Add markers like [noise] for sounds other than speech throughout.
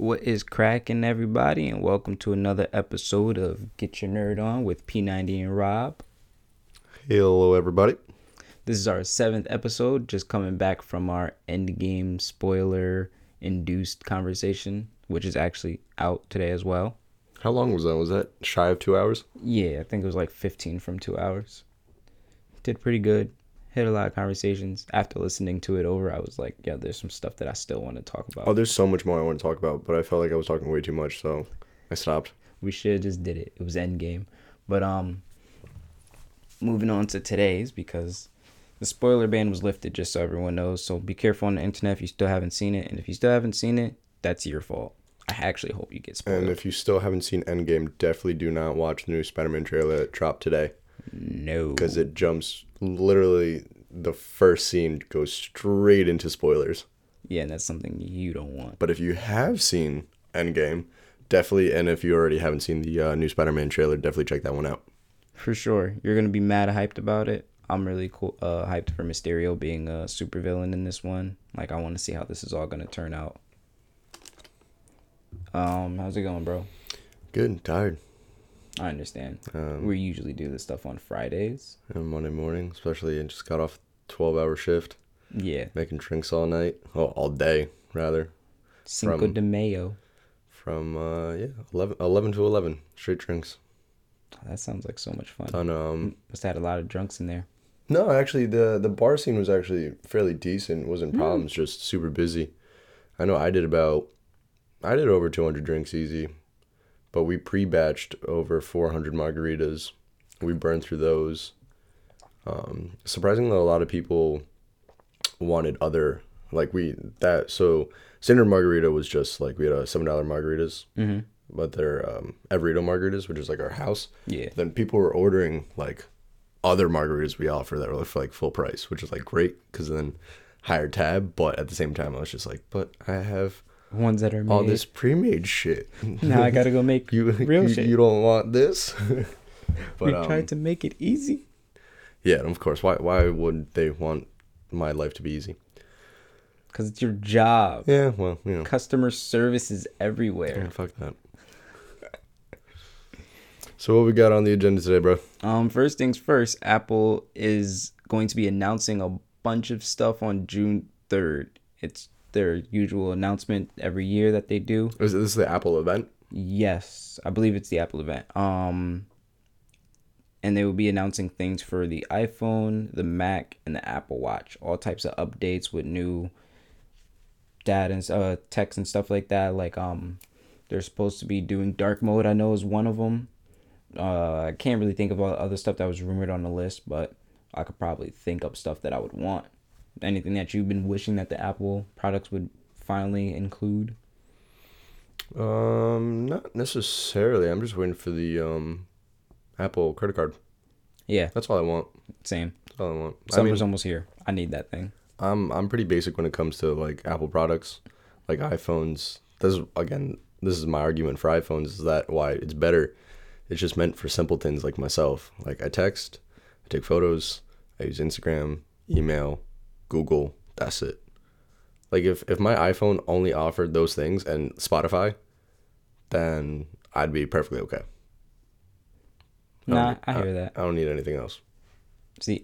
What is cracking, everybody, and welcome to another episode of Get Your Nerd On with P90 and Rob. Hello, everybody. This is our seventh episode, just coming back from our endgame spoiler induced conversation, which is actually out today as well. How long was that? Was that shy of two hours? Yeah, I think it was like 15 from two hours. Did pretty good. Hit a lot of conversations. After listening to it over, I was like, yeah, there's some stuff that I still want to talk about. Oh, there's so much more I want to talk about, but I felt like I was talking way too much, so I stopped. We should have just did it. It was Endgame. But um moving on to today's because the spoiler ban was lifted just so everyone knows. So be careful on the internet if you still haven't seen it. And if you still haven't seen it, that's your fault. I actually hope you get spoiled. And if you still haven't seen Endgame, definitely do not watch the new Spider-Man trailer that dropped today no. because it jumps literally the first scene goes straight into spoilers. Yeah, and that's something you don't want. But if you have seen Endgame, definitely, and if you already haven't seen the uh, new Spider-Man trailer, definitely check that one out. For sure. You're gonna be mad hyped about it. I'm really cool uh hyped for Mysterio being a supervillain in this one. Like I wanna see how this is all gonna turn out. Um, how's it going, bro? Good, and tired. I understand. Um, we usually do this stuff on Fridays. on Monday morning, especially, and just got off twelve hour shift, Yeah. making drinks all night, oh, all day rather, Cinco From- de Mayo. from uh yeah 11, 11 to eleven straight drinks. That sounds like so much fun. On um Must have had a lot of drunks in there. no, actually the the bar scene was actually fairly decent. wasn't problems, just super busy. I know I did about I did over two hundred drinks easy, but we pre-batched over four hundred margaritas. We burned through those. Um, surprisingly, a lot of people wanted other like we that so standard margarita was just like we had a seven dollar margaritas, Mm-hmm. but they're um, Everito margaritas, which is like our house. Yeah. Then people were ordering like other margaritas we offer that were for like full price, which is like great because then higher tab. But at the same time, I was just like, but I have Ones that are made. all this pre-made shit. now I gotta go make [laughs] you real you, shit. you don't want this. [laughs] but we um, tried to make it easy. yeah, and of course. Why why would they want my life to be easy? Cause it's your job. Yeah, well, you know, Customer service is yeah, everywhere. fuck that. So what we got on the agenda today, bro? Um, first things first, Apple is going to be announcing a bunch of stuff on June third. It's their usual announcement every year that they do. Is this the Apple event? Yes, I believe it's the Apple event. Um, and they will be announcing things for the iPhone, the Mac, and the Apple Watch. All types of updates with new data and uh, text and stuff like that. Like um, they're supposed to be doing dark mode. I know is one of them. Uh, I can't really think of all the other stuff that was rumored on the list, but I could probably think up stuff that I would want. Anything that you've been wishing that the Apple products would finally include. Um, not necessarily. I'm just waiting for the um Apple credit card. Yeah, That's all I want. same. That's all I want. I Summer's mean, almost here. I need that thing. I'm I'm pretty basic when it comes to like Apple products, like iPhones. This is again, this is my argument for iPhones is that why it's better. It's just meant for simpletons like myself. Like I text, I take photos, I use Instagram, email, Google. That's it. Like if if my iPhone only offered those things and Spotify, then I'd be perfectly okay. I Nah, I hear that. I don't need anything else. See,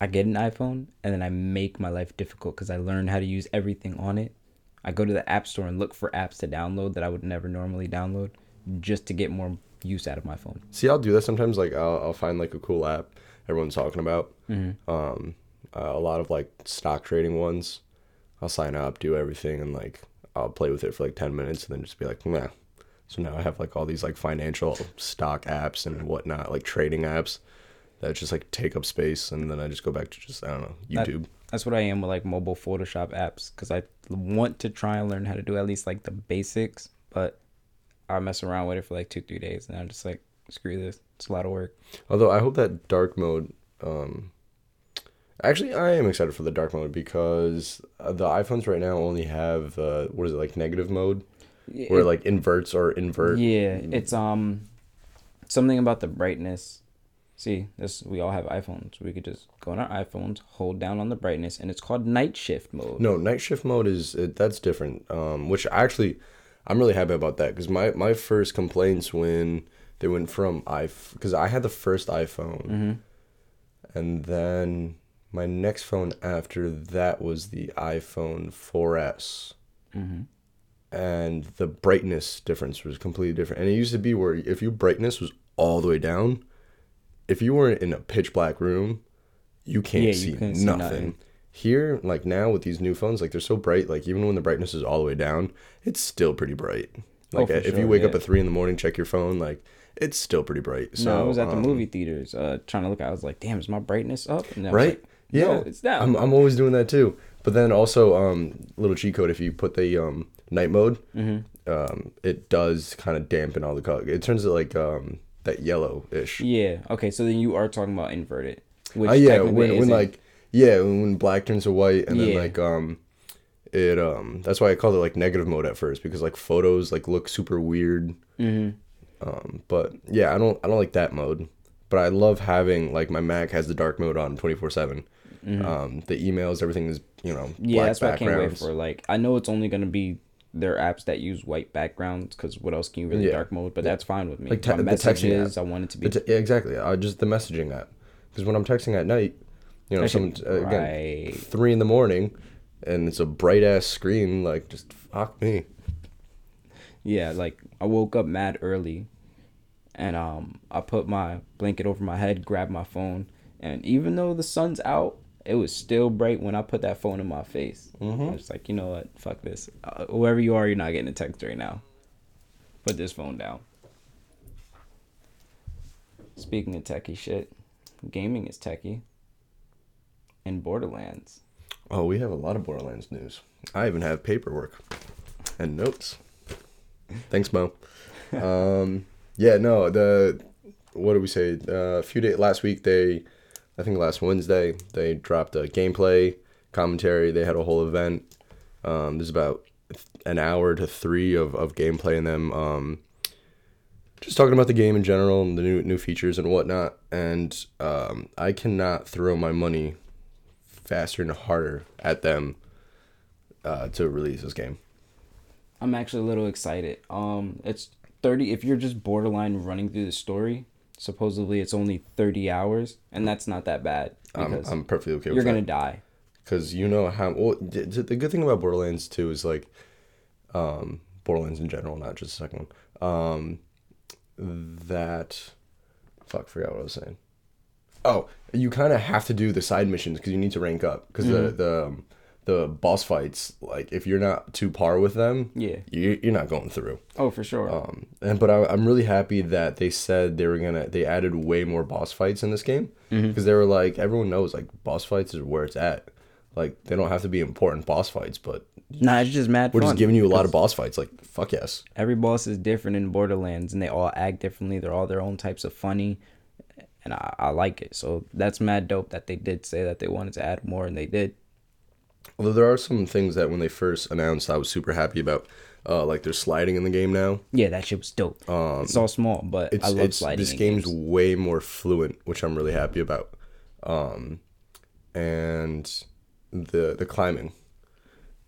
I get an iPhone and then I make my life difficult because I learn how to use everything on it. I go to the App Store and look for apps to download that I would never normally download just to get more use out of my phone. See, I'll do that sometimes. Like, I'll, I'll find like a cool app everyone's talking about. Mm-hmm. Um, uh, a lot of like stock trading ones. I'll sign up, do everything, and like I'll play with it for like ten minutes, and then just be like, nah. So now I have like all these like financial stock apps and whatnot, like trading apps that just like take up space, and then I just go back to just I don't know That- YouTube. That's what I am with like mobile Photoshop apps because I want to try and learn how to do at least like the basics, but I mess around with it for like two, three days and I'm just like, screw this. It's a lot of work. Although I hope that dark mode. Um, actually, I am excited for the dark mode because the iPhones right now only have uh, what is it like negative mode, where it like inverts or invert. Yeah, it's um something about the brightness. See, this we all have iPhones. We could just go on our iPhones, hold down on the brightness, and it's called night shift mode. No, night shift mode is it, that's different. Um, which actually, I'm really happy about that because my my first complaints when they went from i because I had the first iPhone, Mm-hmm. and then my next phone after that was the iPhone 4S. Mm-hmm. And the brightness difference was completely different. And it used to be where if your brightness was all the way down, if you weren't in a pitch black room, you can't Yeah, see, couldn't see nothing. nothing. Here, like now with these new phones, like they're so bright, like even when the brightness is all the way down, it's still pretty bright. Oh, Like for if sure, you wake up at three in the morning, check your phone, like it's still pretty bright. So no, I was at the um, movie theaters, uh, trying to look. I was like, "Damn, is my brightness up?" And right? like, yeah, no, it's down. I'm I'm always doing that too. But then also, um, little cheat code if you put the um night mode, Mm-hmm. um, it does kind of dampen all the color. It turns it like um that yellow-ish. yeah. Okay, so then you are talking about inverted. Which Oh yeah, when when like yeah, when black turns to white, and then Yeah. like um, it um that's why I called it like negative mode at first because like photos like look super weird. Mhm. Um, but yeah, I don't I don't like that mode. But I love having like my Mac has the dark mode on twenty four seven. Um, the emails, everything is you know Mm-hmm. yeah, that's what I can't wait for. Like, I know it's only gonna be their apps that use white backgrounds because what else can you really Yeah. dark mode? But that's fine with me. Like te- My messages, I want it to be. Te- yeah, exactly. I just the messaging app because when I'm texting at night, you know, some uh, again right. three in the morning, and it's a bright ass screen. Like just fuck me. Yeah, like I woke up mad early and um I put my blanket over my head, grabbed my phone, and even though the sun's out, it was still bright when I put that phone in my face. Mhm. I was like, you know what? Fuck this. Uh, whoever you are, you're not getting a text right now. Put this phone down. Speaking of techie shit, gaming is techie. And Borderlands. Oh, we have a lot of Borderlands news. I even have paperwork and notes. Thanks, Mo. [laughs] Um, yeah, no, the what did we say? Uh, a few days last week, they, I think last Wednesday, they dropped a gameplay commentary. They had a whole event. Um, there's about an hour to three of, of gameplay in them. Um, just talking about the game in general and the new new features and whatnot. And um, I cannot throw my money faster and harder at them uh, to release this game. I'm actually a little excited. Um, it's thirty. If you're just borderline running through the story, supposedly it's only thirty hours, and that's not that bad I'm, because I'm perfectly okay you're with gonna die. Because you know how. Well, d- d- the good thing about Borderlands 2 is like. Um, Borderlands in general, not just the second one. Um, that. Fuck, forgot what I was saying. Oh, you kind of have to do the side missions because you need to rank up. Because the, the, um, the boss fights, like, if you're not to par with them, Yeah. you, you're not going through. Oh, for sure. Um, and but I, I'm really happy that they said they were gonna they added way more boss fights in this game because they were like everyone knows like boss fights is where it's at. Like they don't have to be important boss fights, but nah, it's just mad. we're just giving you a lot of boss fights. Like fuck yes. Every boss is different in Borderlands, and they all act differently. They're all their own types of funny, and I, I like it. So that's mad dope that they did say that they wanted to add more, and they did. Although there are some things that when they first announced, I was super happy about. Uh, like there's sliding in the game now. Yeah, that shit was dope. it's all small, but I love sliding. this in game's games. way more fluent, which I'm really happy about. Um, and the the climbing.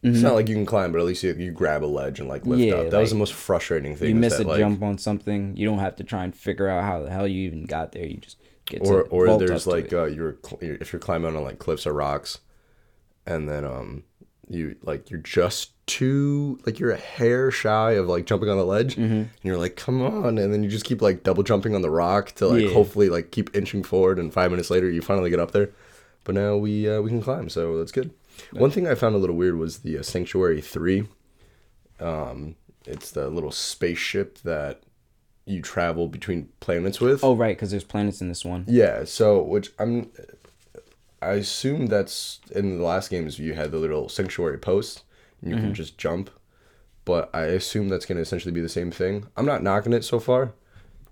It's not like you can climb, but at least you, you grab a ledge and like lift Mm-hmm. Yeah, up. That was the most frustrating thing. you miss that, a like, jump on something, you don't have to try and figure out how the hell you even got there. You just get or to or there's like uh, you're- if you're climbing on like cliffs or rocks, and then um you like you're just too like you're a hair shy of like jumping on the ledge, Mm-hmm. and you're like come on, and then you just keep like double jumping on the rock to like Yeah. hopefully like keep inching forward, and five minutes later you finally get up there. But now we uh, we can climb, so that's good. One thing I found a little weird was the uh, Sanctuary Three. Um, it's the little spaceship that you travel between planets with. oh right, because there's planets in this one. Yeah, so which I'm I assume that's in the last games you had the little sanctuary post and you Mm-hmm. can just jump. But I assume that's going to essentially be the same thing. I'm not knocking it so far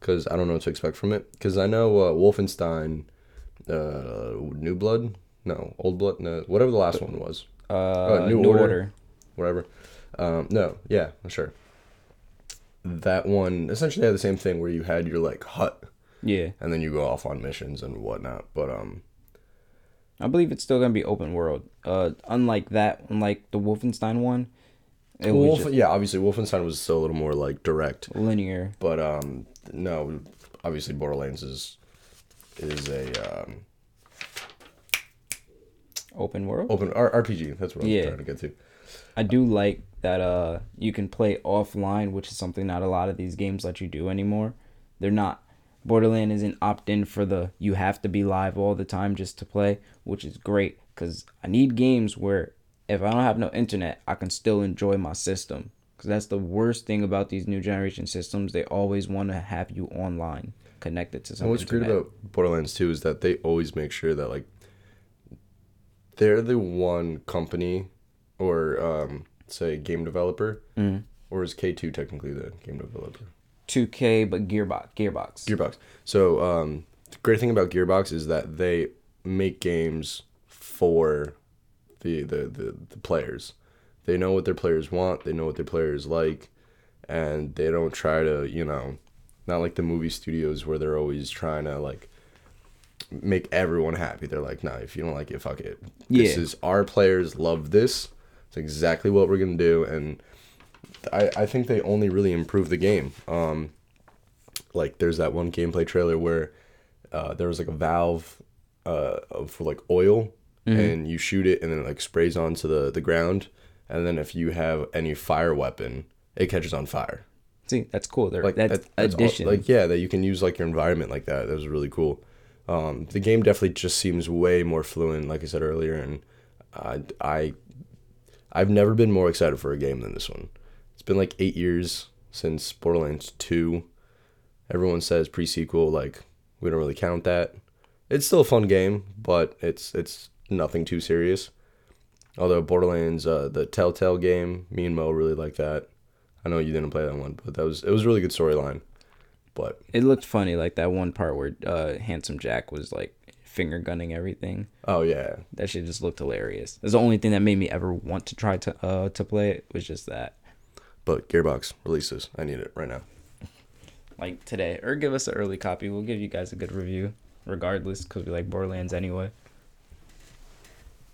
cuz I don't know what to expect from it cuz I know uh, Wolfenstein uh New Blood, no, Old Blood, no, whatever the last one was. Uh, New New, Order. Order. Whatever. Um no, yeah, sure. That one essentially had the same thing where you had your like hut Yeah, and then you go off on missions and whatnot. But um I believe it's still gonna be open world. Uh, unlike that, unlike the Wolfenstein one, It Well, was Wolf, just yeah, obviously Wolfenstein was still a little more like direct, linear. but um, no, obviously Borderlands is is a um, Open world. open R- RPG. That's what I'm Yeah. trying to get to. I do like that uh you can play offline, which is something not a lot of these games let you do anymore. They're not Borderland isn't opt in for the you have to be live all the time just to play, which is great cuz I need games where if I don't have no internet, I can still enjoy my system. Cuz that's the worst thing about these new generation systems. They always want to have you online, connected to something. what's great about Borderlands 2 is that they always make sure that like they're the one company or um, say game developer, Mhm. or is K2 technically the game developer? 2K but Gearbox, Gearbox. Gearbox. So um, the great thing about Gearbox is that they make games for the, the, the, the players. They know what their players want. They know what their players like, and they don't try to you know, not like the movie studios where they're always trying to like make everyone happy. They're like, nah, if you don't like it, fuck it. This is our players love this. It's exactly what we're gonna do, and I I think they only really improve the game. Um, like there's that one gameplay trailer where uh, there was like a valve uh, for like oil and you shoot it and then it like sprays onto the, the ground and then if you have any fire weapon it catches on fire. See, that's cool. They're, like that's, that- that's all- addition. like yeah that you can use like your environment like that. That was really cool. Um, the game definitely just seems way more fluent like i said earlier and I, I i've never been more excited for a game than this one. It's been like eight years since borderlands 2 everyone says pre-sequel like we don't really count that it's still a fun game but it's it's nothing too serious although borderlands uh, the telltale game me and mo really like that i know you didn't play that one but that was it was a really good storyline but it looked funny, like that one part where uh, Handsome Jack was like finger gunning everything. oh yeah That shit just looked hilarious. That's the only thing that made me ever want to try to uh to play it was just that. but gearbox releases i need it right now [laughs] Like today, or give us an early copy. We'll give you guys a good review, regardless, because we like Borderlands anyway.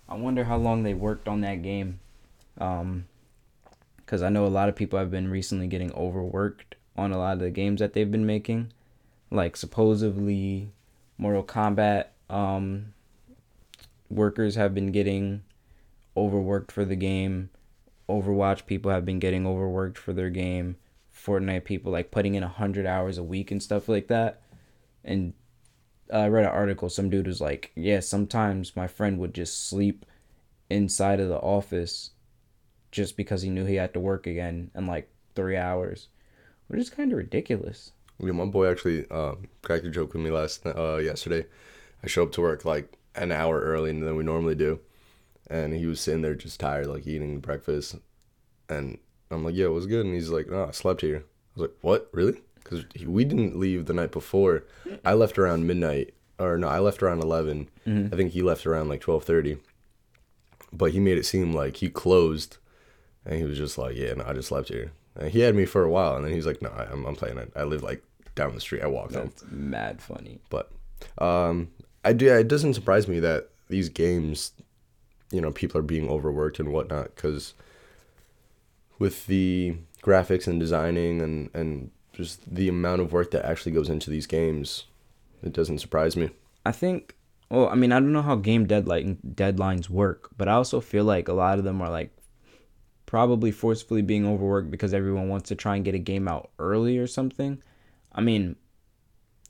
I wonder how long they worked on that game, um, because I know a lot of people have been recently getting overworked on a lot of the games that they've been making, like supposedly Mortal Kombat um workers have been getting overworked for the game. Overwatch people have been getting overworked for their game. Fortnite people like putting in a hundred hours a week and stuff like that. And I read an article. Some dude was like, "Yeah, sometimes my friend would just sleep inside of the office just because he knew he had to work again in like three hours, which is kind of ridiculous." yeah, my boy actually um, cracked a joke with me last uh, yesterday i show up to work like an hour early than we normally do and he was sitting there just tired like eating breakfast and i'm like yo what's good and he's like no i slept here i was like what really because we didn't leave the night before i left around midnight or no i left around 11 i think he left around like 12.30 but he made it seem like he closed and he was just like yeah no i just slept here and he had me for a while and then he's like no I- i'm, I'm playing it i live like down the street i walked home mad funny. but um, I do. It doesn't surprise me that these games, you know, people are being overworked and whatnot. Because with the graphics and designing and and just the amount of work that actually goes into these games, it doesn't surprise me. I think. Well, I mean, I don't know how game deadline deadlines work, but I also feel like a lot of them are like probably forcefully being overworked because everyone wants to try and get a game out early or something. I mean,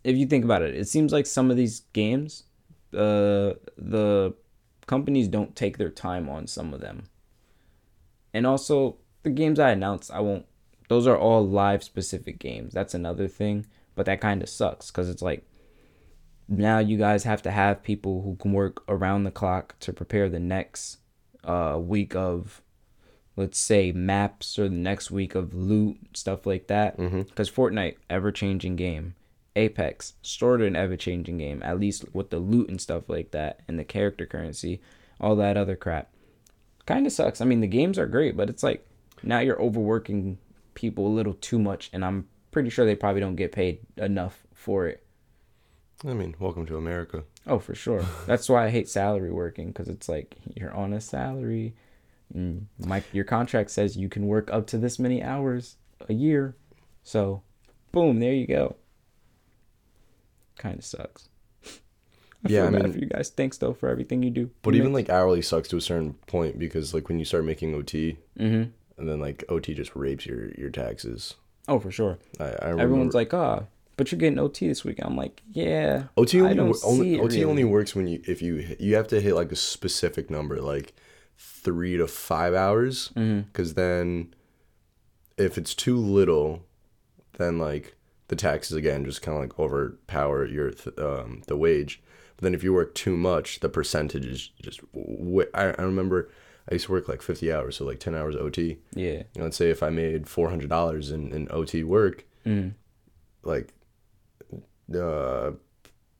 if you think about it, it seems like some of these games, uh, the companies don't take their time on some of them. And also, the games I announced, I won't. Those are all live specific games. That's another thing, but that kind of sucks because it's like now you guys have to have people who can work around the clock to prepare the next uh, week of let's say maps or the next week of loot stuff like that. Because fortnite ever changing game. Apex sort of an ever changing game at least with the loot and stuff like that and the character currency all that other crap. Kind of sucks. I mean the games are great but it's like now you're overworking people a little too much and i'm pretty sure they probably don't get paid enough for it I mean, welcome to America. Oh, for sure. That's why I hate salary working because it's like you're on a salary, And my your contract says you can work up to this many hours a year. So, boom, there you go. Kind of sucks. I Yeah, feel I bad mean- for you guys. Thanks though for everything you do. But even like hourly sucks to a certain point because like when you start making OT mm-hmm. And then like OT just rapes your your taxes. Oh, for sure. I, I Everyone's like, "Ah, but you're getting OT this week." I'm like, "Yeah." OT I only, don't wo- only OT really. only works when you if you you have to hit like a specific number like three to five hours Mm-hmm. because then if it's too little then like the taxes again just kind of like overpower your th- um, the wage but then if you work too much the percentage is just I remember I used to work like 50 hours so like 10 hours OT Yeah. you know, let's say if I made four hundred dollars in, in OT work, Mm. like uh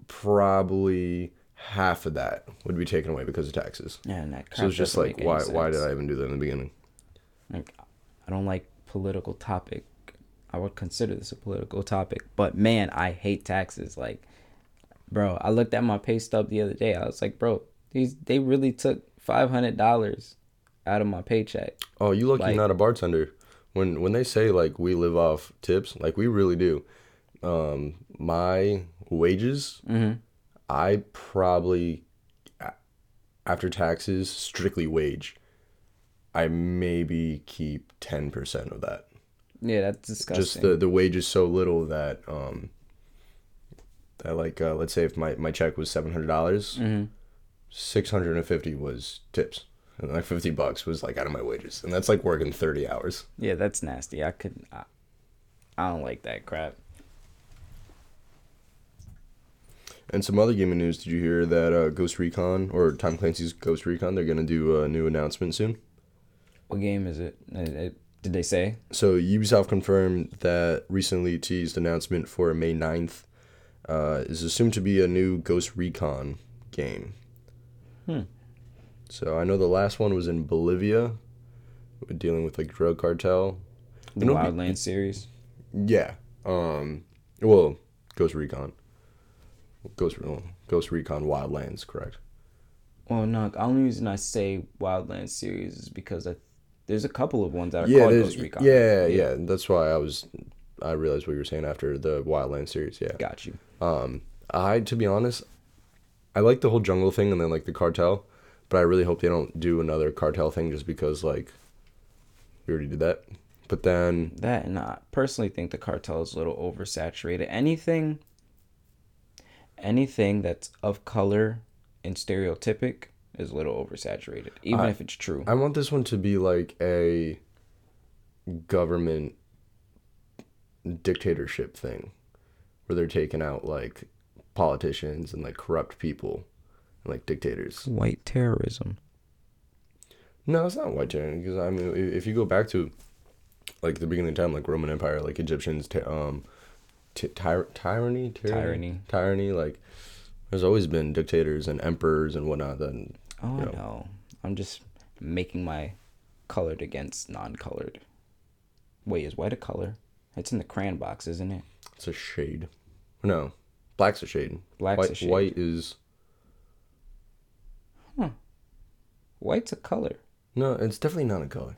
probably half of that would be taken away because of taxes. Yeah, and that So it's just like why why did. I even do that in the beginning? Like, I don't like political topic. I would consider this a political topic, but man, I hate taxes. Like, bro, I looked at my pay stub the other day. I was like, bro, these they really took five hundred dollars out of my paycheck. Oh, you lucky like, not a bartender. When when they say like we live off tips, like we really do. Um, my wages, mm-hmm. I probably after taxes, strictly wage, I maybe keep ten percent of that. Yeah, that's disgusting. Just the the wage is so little that um, that like uh, let's say if my my check was seven hundred dollars. Mm-hmm 650 was tips. And like 50 bucks was like out of my wages. And that's like working 30 hours. Yeah that's nasty. I couldn't I, I don't like that crap. And some other gaming news. Did you hear that uh, ghost recon or tom clancy's ghost recon they're going to do a new announcement soon? What game is it, it, it did they say? So ubisoft confirmed that recently teased announcement for may 9th uh, is assumed to be a new ghost recon game. Hmm. So I know the last one was in Bolivia, dealing with like drug cartel. The be- Wildlands series. Yeah. Um. Well, Ghost Recon. Ghost Ghost Recon Wildlands, correct? Well, no. The only reason I say Wildlands series is because I, there's a couple of ones that are Yeah, called Ghost Recon. yeah, yeah. That's why I was. I realized what you were saying after the Wildlands series. Yeah. Got you. Um, I to be honest, I like the whole jungle thing and then like the cartel, but I really hope they don't do another cartel thing just because like we already did that. But then That and I personally think the cartel is a little oversaturated. Anything, anything that's of color and stereotypic is a little oversaturated, even I- if it's true. I want this one to be like a government dictatorship thing where they're taking out like politicians and like corrupt people and like dictators. White terrorism. No, it's not white terrorism because I mean, if you go back to like the beginning of time, like Roman Empire, like Egyptians, ty- um, ty- tyr- tyranny, Tyranny. tyranny. Like there's always been dictators and emperors and whatnot. Then Oh Yeah. no, I'm just making my colored against non-colored. Wait, is white a color? It's in the crayon box, isn't it? it's a shade. No, black's a shade. Black's white, a shade. White is White's a color. no. It's definitely not a color.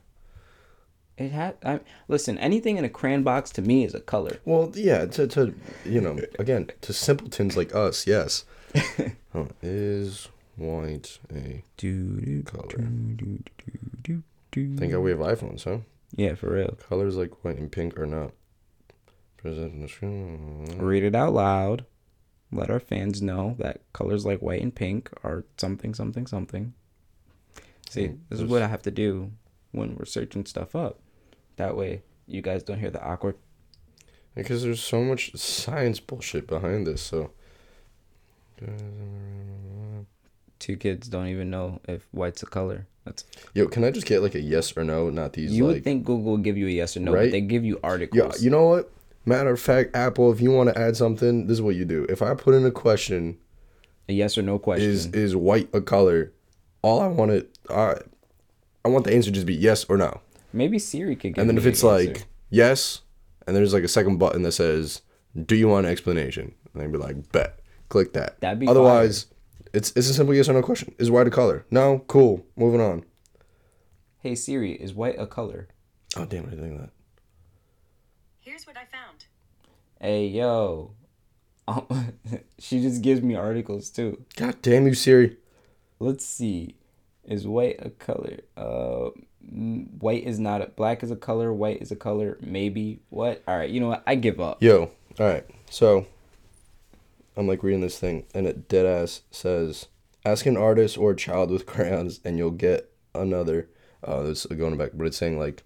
It had. I listen. Anything in a crayon box to me is a color. Well, yeah. To to you know again to simpletons like us, yes. [laughs] Huh, is white a Do do color? do do do do. Thank God we have iPhones, huh? Yeah, for real. Colors like white and pink are not present in the screen. Read it out loud. Let our fans know that colors like white and pink are something, something, something. See, Mm, this is what I have to do when we're searching stuff up. That way, you guys don't hear the awkward. Because there's so much science bullshit behind this, so. Two kids don't even know if white's a color. That's Yo, can I just get like a yes or no? Not these you like. would think Google would give you a yes or no, Right? but they give you articles. yeah, you know what? Matter of fact, Apple, if you want to add something, this is what you do. If I put in a question, a yes or no question. is is white a color? All I want it, I, I want the answer to just be yes or no. Maybe Siri could give. And then if it's answer. like yes, and there's like a second button that says, "Do you want an explanation?" And they'd be like, "Bet." Click that. That'd be Otherwise, it's it's a simple yes or no question. Is white a color? No. Cool. Moving on. Hey Siri, is white a color? Oh damn! I didn't think of that. Here's what I found. Hey yo. [laughs] Um, [laughs] she just gives me articles too. God damn you, Siri. Let's see. Is white a color? Uh, mm, white is not a black is a color. White is a color. Maybe what? All right. You know what? I give up. Yo, all right. So I'm like reading this thing, and it dead ass says, "Ask an artist or a child with crayons, and you'll get another." Uh, this is going back, but it's saying like,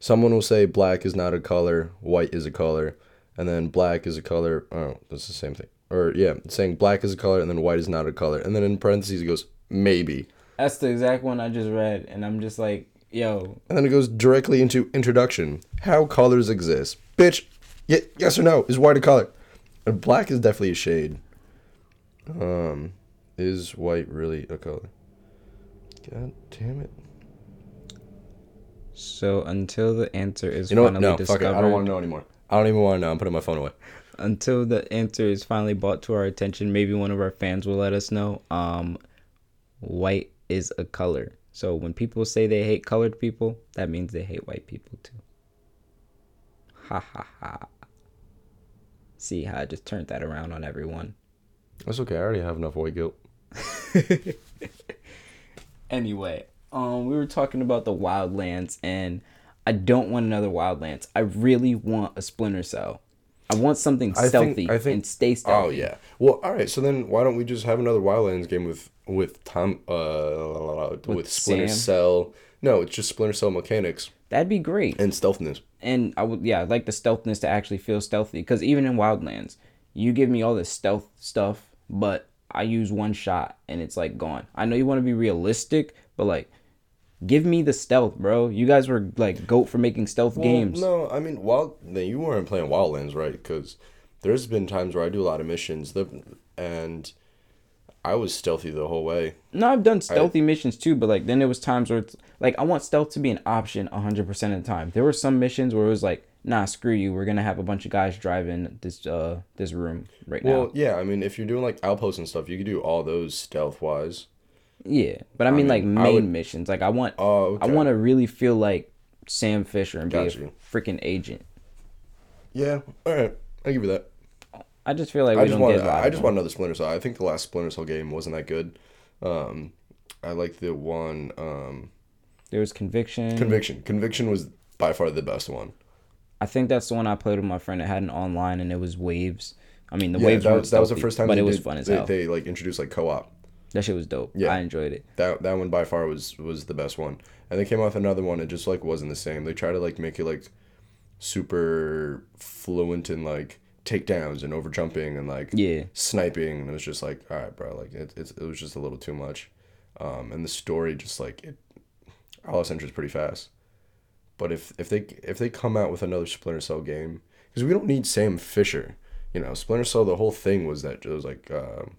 someone will say black is not a color, white is a color, and then black is a color. Oh, that's the same thing. Or yeah, saying black is a color, and then white is not a color, and then in parentheses it goes maybe, That's the exact one I just read, and I'm just like, yo, and then it goes directly into introduction. How colors exist, bitch. Y- yes or no? Is white a color? And black is definitely a shade. Um, is white really a color? God damn it! So until the answer is You know what? finally No, fuck discovered, it. I don't want to know anymore. I don't even want to know. I'm putting my phone away. until the answer is finally brought to our attention, maybe one of our fans will let us know. Um, white is a color. So when people say they hate colored people, that means they hate white people too. Ha ha ha. See how I just turned that around on everyone. That's okay. I already have enough white guilt. [laughs] Anyway, um, we were talking about the Wildlands, and I don't want another Wildlands. I really want a Splinter Cell. I want something I stealthy think. I think. and stay stealthy. Oh yeah. Well, all right. So then, why don't we just have another Wildlands game with with Tom uh with, Splinter Sam? Cell? No, it's just Splinter Cell mechanics That'd be great. and stealthiness. and I would yeah, I'd like the stealthness to actually feel stealthy because even in Wildlands, you give me all this stealth stuff, but I use one shot and it's like gone. I know you want to be realistic, but like give me the stealth, bro. You guys were like goat for making stealth games. No, I mean, Wild. Then you weren't playing Wildlands, right? Because there's been times where I do a lot of missions, the, and I was stealthy the whole way. No, I've done stealthy missions too, but like then there was times where it's like I want stealth to be an option 100% of the time. There were some missions where it was like, "Nah, screw you. We're going to have a bunch of guys driving this uh this room right now." Well, yeah. I mean, if you're doing like outposts and stuff, you could do all those stealth wise. Yeah, but I mean, like mean, I main would- missions. Like I want, Oh, I want to really feel like Sam Fisher and Got be you. a freaking agent. Yeah. All right. I give you that. I just feel like we I just don't want. get. I just them. want another Splinter Cell. I think the last Splinter Cell game wasn't that good. Um, I like the one. Um, There was conviction. Conviction. Conviction was by far the best one. I think that's the one I played with my friend that had an online, and it was waves. I mean, the Yeah, waves that, was- that was the first time. but they it was did- fun as they, hell. They like introduced like co-op. That shit was dope. Yeah. I enjoyed it. That that one by far was was the best one. And they came off another one. It just like wasn't the same. They tried to like make it like super fluent in like takedowns and over jumping and like Yeah, sniping. And it was just like, all right, bro. Like it it, it was just a little too much. Um, and the story just like it, I lost interest pretty fast. But if if they if they come out with another Splinter Cell game, because we don't need Sam Fisher, you know, Splinter Cell. The whole thing was that it was like, um,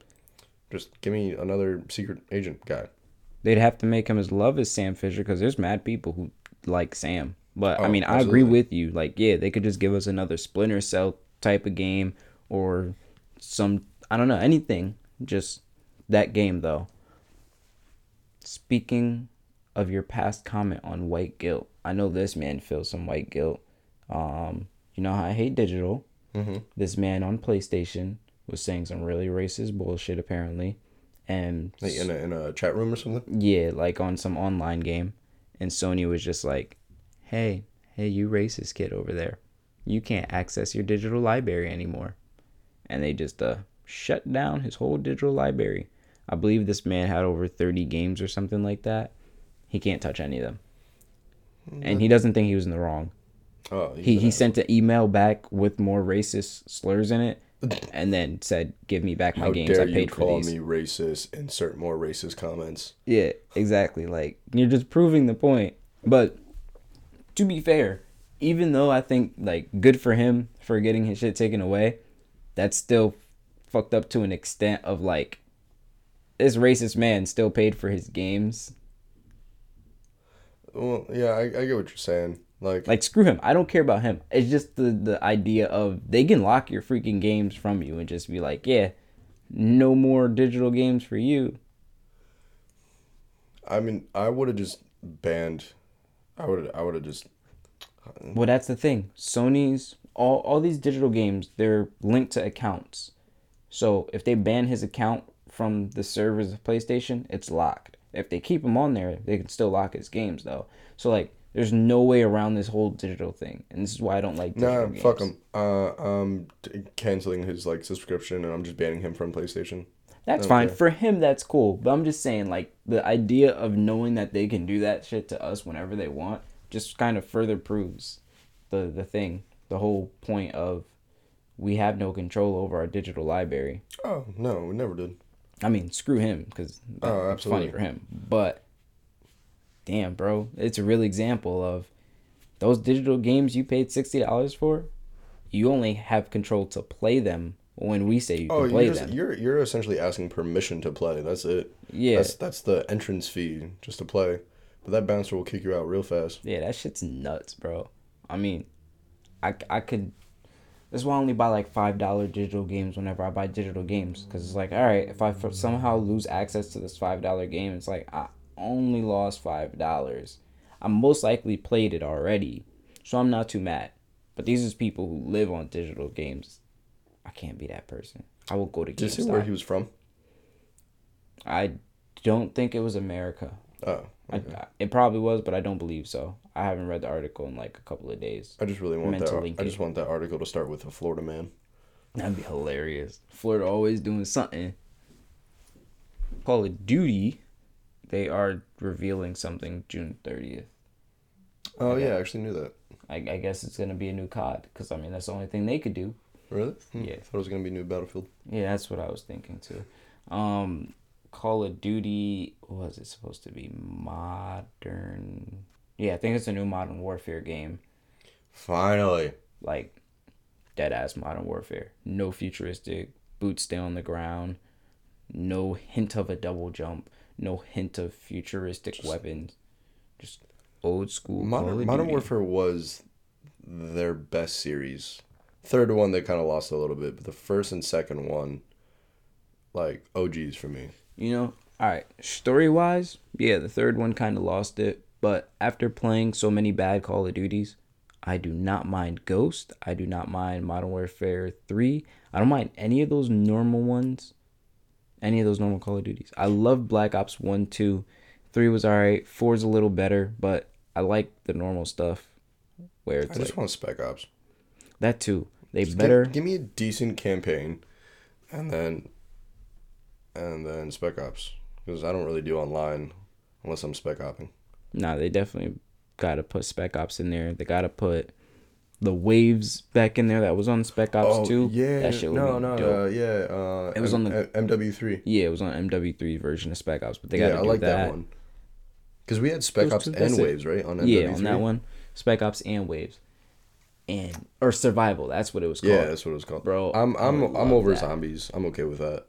just give me another secret agent guy. they'd have to make him as love as Sam Fisher because there's mad people who like Sam. But I Oh, mean, I agree with you. Like, yeah, they could just give us another Splinter Cell type of game or some I don't know anything. Just that game though. Speaking of your past comment on white guilt, I know this man feels some white guilt. Um, you know how I hate digital. Mm-hmm. This man on PlayStation was saying some really racist bullshit apparently, and Like in a in a chat room or something. yeah, like on some online game. And Sony was just like, hey, hey, you racist kid over there. You can't access your digital library anymore. And they just uh, shut down his whole digital library. I believe this man had over 30 games or something like that. He can't touch any of them. And he doesn't think he was in the wrong. Oh, He, he sent an email back with more racist slurs in it and then said, give me back my How games. I you paid for call these. me racist? Insert more racist comments. Yeah, exactly. Like you're just proving the point. But to be fair, even though I think like good for him for getting his shit taken away, that's still fucked up to an extent of like this racist man still paid for his games. Well, yeah, I, I get what you're saying. Like, Like screw him. I don't care about him. It's just the the idea of they can lock your freaking games from you and just be like, yeah, no more digital games for you. I mean, I would have just banned I would I would have just uh, Well, that's the thing. Sony's all all these digital games they're linked to accounts. So if they ban his account from the servers of PlayStation, it's locked. If they keep him on there, they can still lock his games though. So like, there's no way around this whole digital thing, and this is why I don't like digital nah games. fuck him. Uh, I'm t- canceling his like subscription and I'm just banning him from PlayStation. That's fine for him. That's cool. But I'm just saying, like the idea of knowing that they can do that shit to us whenever they want, just kind of further proves the the thing, the whole point of we have no control over our digital library. Oh no, we never did. I mean, screw him because Oh, it's funny for him. But damn, bro, it's a real example of those digital games you paid sixty dollars for. You only have control to play them when we say you can Oh, play you're just them. you're you're essentially asking permission to play. That's it. Yeah. That's that's the entrance fee just to play. But that bouncer will kick you out real fast. Yeah, that shit's nuts, bro. I mean, I, I could. That's why I only buy like five dollar digital games whenever I buy digital games, because it's like, all right, if I somehow lose access to this five dollar game, it's like I only lost five dollars. I most likely played it already, so I'm not too mad. But these is people who live on digital games. I can't be that person. I will go to Did you see where he was from? I don't think it was America. Oh, I, I- it probably was, but I don't believe so. I haven't read the article in like a couple of days. I just really want that. I just want that article to start with a Florida man. That'd be hilarious. Florida always doing something. Call of Duty, they are revealing something June 30th. Oh Okay. yeah, I actually knew that. I, I guess it's gonna be a new COD because I mean that's the only thing they could do. Really? Hmm. Yeah. Thought it was gonna be new Battlefield. Yeah, that's what I was thinking too. Um, Call of Duty what was it supposed to be modern? Yeah, I think it's a new Modern Warfare game. Finally. like dead ass modern warfare. No futuristic, boots stay on the ground, no hint of a double jump, no hint of futuristic weapons. Just old school. Modern, Modern Warfare was their best series. Third one they kind of lost a little bit, but the first and second one, like OGs for me. You know, all right. Story wise, yeah, the third one kind of lost it. But after playing so many bad Call of Duties, I do not mind Ghost. I do not mind Modern Warfare 3. I don't mind any of those normal ones. Any of those normal Call of Duties. I love Black Ops 1, 2. 3 was alright. 4's a little better, but I like the normal stuff. Where it's I just like, want Spec Ops. that too. They Just better. give, give me a decent campaign, and then, and then Spec Ops because I don't really do online unless I'm Spec Opping. Nah, they definitely got to put Spec Ops in there. They got to put the waves back in there that was on Spec Ops 2. Oh, yeah, that shit no, no, dope. uh, yeah. Uh, It was on the- MW3. Yeah, it was on MW3 version of Spec Ops, but they got Yeah, I like that. that, one. Because we had Spec Ops two- and it. Waves, right? On MW3. Yeah, on that one, Spec Ops and Waves, and or Survival. That's what it was called. Yeah, that's what it was called. Bro, I'm I'm I'm over that. zombies. I'm okay with that.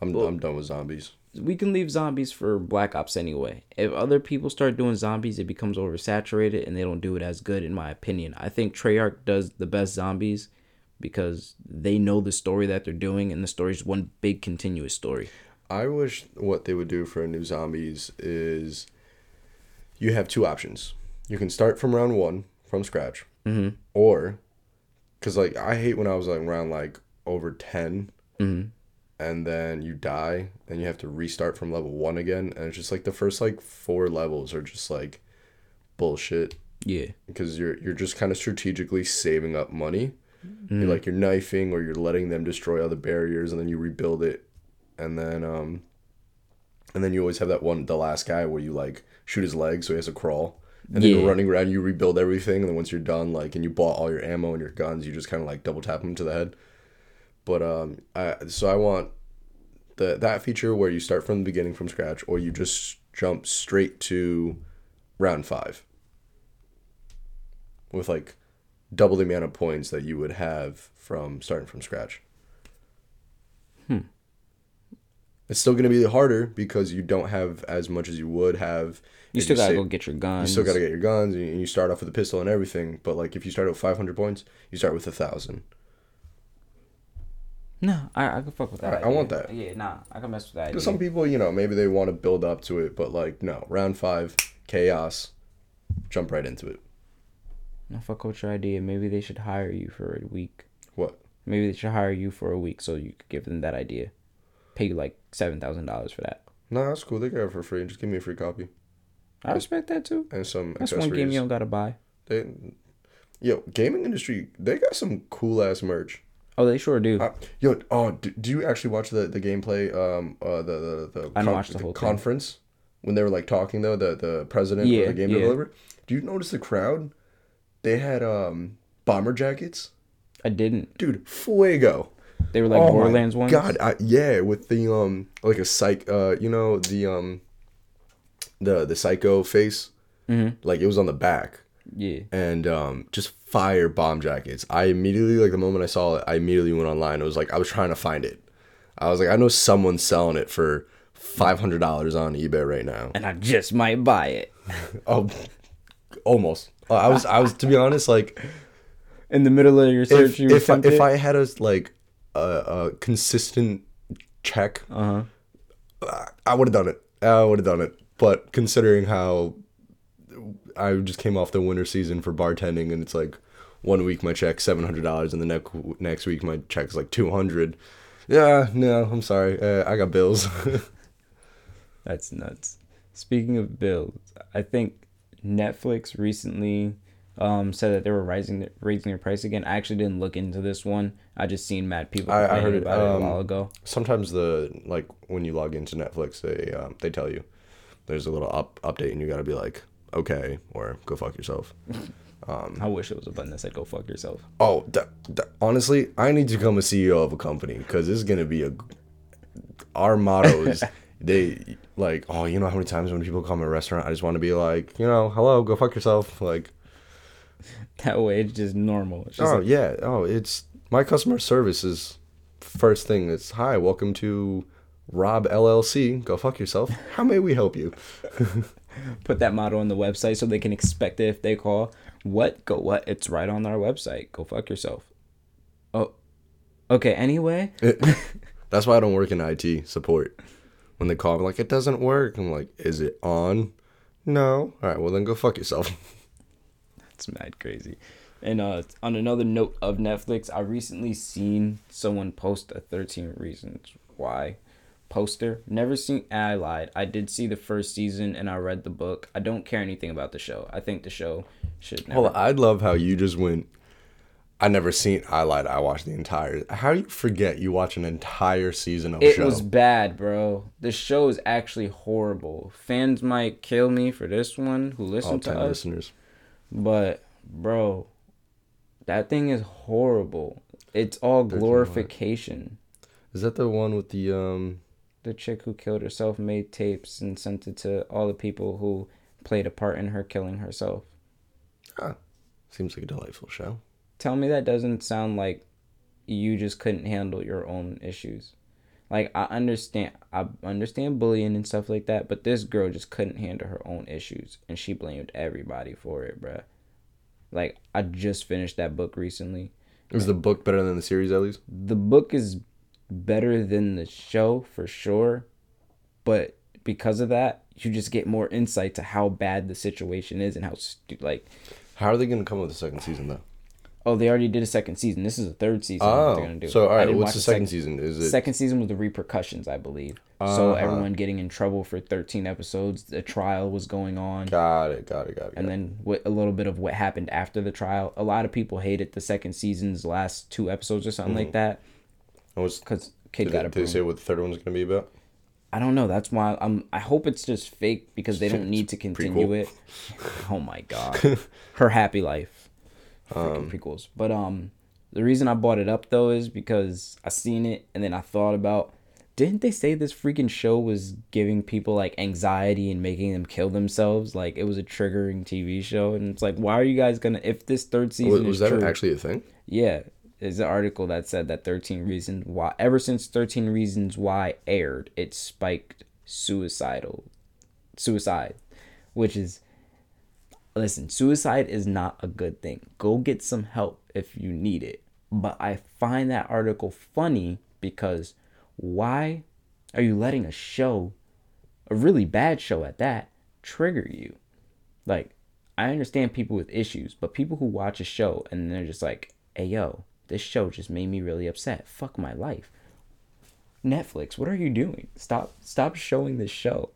I'm Well- I'm done with zombies. We can leave zombies for Black Ops anyway. If other people start doing zombies, it becomes oversaturated and they don't do it as good, in my opinion. I think Treyarch does the best zombies because they know the story that they're doing, and the story is one big continuous story. I wish what they would do for a new zombies is you have two options. You can start from round one from scratch, Mhm. or because like I hate when I was like around like over 10 Mhm. And then you die and you have to restart from level one again, and it's just like the first like four levels are just like bullshit Yeah, because you're you're just kind of strategically saving up money. You're like you're knifing or you're letting them destroy other barriers and then you rebuild it and then um and then you always have that one the last guy where you like shoot his leg so he has to crawl. And then Yeah. you're running around, you rebuild everything, and then once you're done, like and you bought all your ammo and your guns, you just kinda like double tap him to the head. But um I so I want the that feature where you start from the beginning from scratch or you just jump straight to round five with like double the amount of points that you would have from starting from scratch. Hmm. It's still going to be harder because you don't have as much as you would have. you still gotta sa- go get your guns. You still got to get your guns, and you start off with a pistol and everything. But like, if you start with 500 points, you start with a thousand. No, I I can fuck with that. I- I want that. Yeah, nah, I can mess with that. Because some people, you know, maybe they want to build up to it, but like, no, round five, chaos, jump right into it. No, fuck with your idea. Maybe they should hire you for a week. What? Maybe they should hire you for a week so you could give them that idea. Pay you like seven thousand dollars for that. No, that's cool. They got it for free. Just give me a free copy I respect that too. and some That's one game you don't gotta buy. They, yo, gaming industry. They got some cool ass merch. Oh, they sure do. Uh, yo, oh, do, do you actually watch the the gameplay? Um, uh, the the the, I don't watch the whole thing. conference when they were like talking though. The the president Yeah, of the game yeah. developer. Do you notice the crowd? They had um bomber jackets, I didn't. dude. Fuego. They were like oh Borderlands ones. God, I, yeah, with the um like a psych, uh, you know the um the the psycho face, Mhm. like it was on the back Yeah. and um, just fire bomb jackets. I immediately, like the moment I saw it, I immediately went online. It was like I was trying to find it. I was like, I know someone's selling it for five hundred dollars on eBay right now. And I just might buy it. [laughs] Oh, almost. Uh, I was, I was to be honest, like In the middle of your search, if you were if I, if I had a like a, a consistent check, uh-huh. uh, I would have done it. I would have done it. But considering how I just came off the winter season for bartending, and it's like one week my check seven hundred dollars, and the next next week my check's like two hundred. Yeah, no, I'm sorry. Uh, I got bills. [laughs] That's nuts. Speaking of bills, I think Netflix recently um, said that they were rising raising their price again. I actually didn't look into this one. I just seen mad people I- I heard it, about it a um, while ago. Sometimes the like when you log into Netflix, they um, they tell you there's a little up update, and you gotta be like, okay, or go fuck yourself. Um, I wish it was a button that said "Go fuck yourself." Oh, that, that, honestly, I need to become a CEO of a company because this is gonna be a. Our motto is [laughs] they like oh you know how many times when people come to a restaurant I just want to be like you know hello go fuck yourself like That way, it's just normal. It's just oh like, yeah oh it's my customer service is first thing it's hi welcome to Rob LLC go fuck yourself how may we help you [laughs] put that motto on the website so they can expect it if they call. What? Go what? It's right on our website. Go fuck yourself. Oh, okay. Anyway, [laughs] that's why I don't work in IT support when they call me like it doesn't work I'm like is it on no all right well then go fuck yourself. [laughs] That's mad crazy. And uh, on another note of Netflix, I recently seen someone post a 13 Reasons Why poster. Never seen, I lied. I did see the first season and I read the book. I don't care anything about the show. I think the show should never. Hold on, I'd love how you just went. I never seen. I lied. I watched the entire. How do you forget you watch an entire season of a It show? was bad, bro. The show is actually horrible. Fans might kill me for this one who All listen to ten us, listeners. but bro, that thing is horrible. It's all glorification. Is that the one with the um? The chick who killed herself made tapes and sent it to all the people who played a part in her killing herself. Ah, seems like a delightful show. Tell me that doesn't sound like you just couldn't handle your own issues. Like I understand I understand bullying and stuff like that, but this girl just couldn't handle her own issues and she blamed everybody for it, bruh. Like I just finished that book recently. Is the book better than the series at least? the book is better than the show for sure, but because of that, you just get more insight to how bad the situation is and how stu- like How are they gonna come up with the second season though? oh they already did a second season. This is a third season. that they're Oh, gonna do. so all right. What's the second sec- season? Is it? Second season was the repercussions, I believe. So Uh-huh. everyone getting in trouble for 13 episodes. The trial was going on. Got it. Got it. Got it. and then what a little bit of what happened after the trial. A lot of people hated the second season's last two episodes or something like that And what's, because kid did, got a did they say what the third one's gonna be about? I don't know. That's why I'm. I hope it's just fake because they don't [laughs] need to continue Prequel. it. Oh my god, her happy life, Um, freaking prequels. But um, the reason I bought it up though is because I seen it and then I thought about. Didn't they say this freaking show was giving people like anxiety and making them kill themselves? Like it was a triggering TV show, and it's like, why are you guys gonna? If this third season Was, is was that true, actually a thing? yeah, there's an article that said that 13 Reasons Why, ever since 13 Reasons Why aired, it spiked suicidal, suicide, which is, listen, suicide is not a good thing. Go get some help if you need it. But I find that article funny because why are you letting a show, a really bad show at that, trigger you? Like, I understand people with issues, but people who watch a show and they're just like, "Hey, yo, this show just made me really upset. Fuck my life." Netflix, what are you doing? Stop, stop showing this show.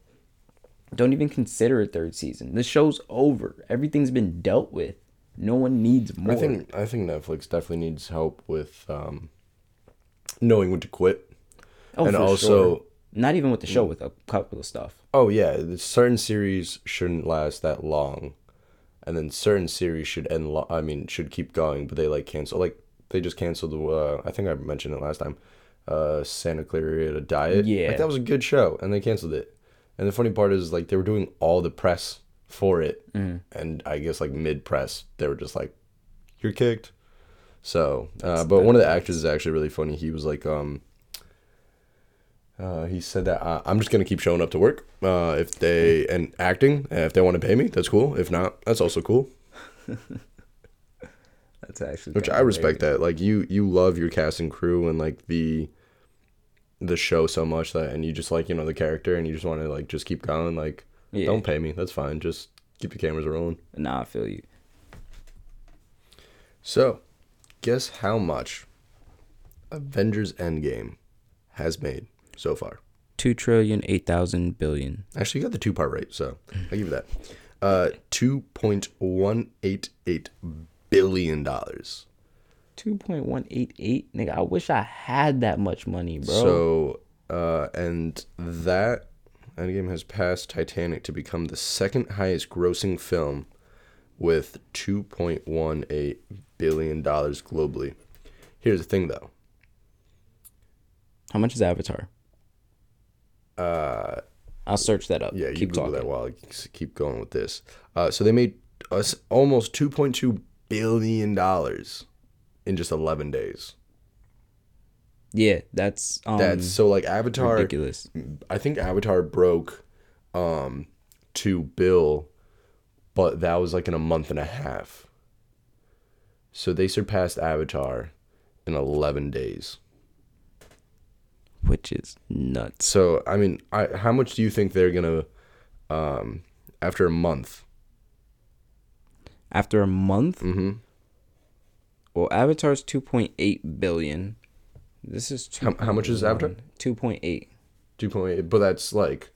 Don't even consider a third season. The show's over. Everything's been dealt with. No one needs more. I think I think Netflix definitely needs help with um, knowing when to quit. oh, and also- sure. not even with the show, with a couple of stuff. Oh yeah, certain series shouldn't last that long, and then certain series should end. Lo- I mean, should keep going, but they like cancel. Like they just canceled. The. Uh, I think I mentioned it last time. Uh, Santa Clarita Diet. Yeah. like that was a good show, and they canceled it. And the funny part is, like, they were doing all the press for it, and I guess like mid press, they were just like, "You're kicked." So, uh, but one of the actors is actually really funny. He was like, um, uh, he said that I'm just gonna keep showing up to work. Uh, if they and acting, if they want to pay me, that's cool. If not, that's also cool. [laughs] That's actually Which I respect that. Like you, you love your cast and crew and like the the show so much that, and you just like you know the character, and you just want to like just keep going. Like, Yeah. don't pay me, that's fine. Just keep the cameras rolling. Nah, I feel you. So, guess how much Avengers Endgame has made so far? Two trillion, eight thousand billion. Actually, you got the two part right, so I give you that. Uh, two point one eight eight billion dollars. Two point one eight eight. Nigga, I wish I had that much money, bro. So, uh, and that Endgame has passed Titanic to become the second highest grossing film with two point one eight billion dollars globally. Here's the thing, though. How much is Avatar? Uh, I'll search that up. yeah, you keep Google talking. that while I keep going with this. Uh, so they made us almost two point two billion dollars in just eleven days. Yeah, that's um, That's so like Avatar. ridiculous. I think Avatar broke um to Bill, but that was like in a month and a half. So they surpassed Avatar in 11 days. which is nuts. So I mean, I how much do you think they're going to um after a month? After a month, Mhm. well, Avatar's two point eight billion. This is How- how much is Avatar? Two point eight. 2.8, but that's like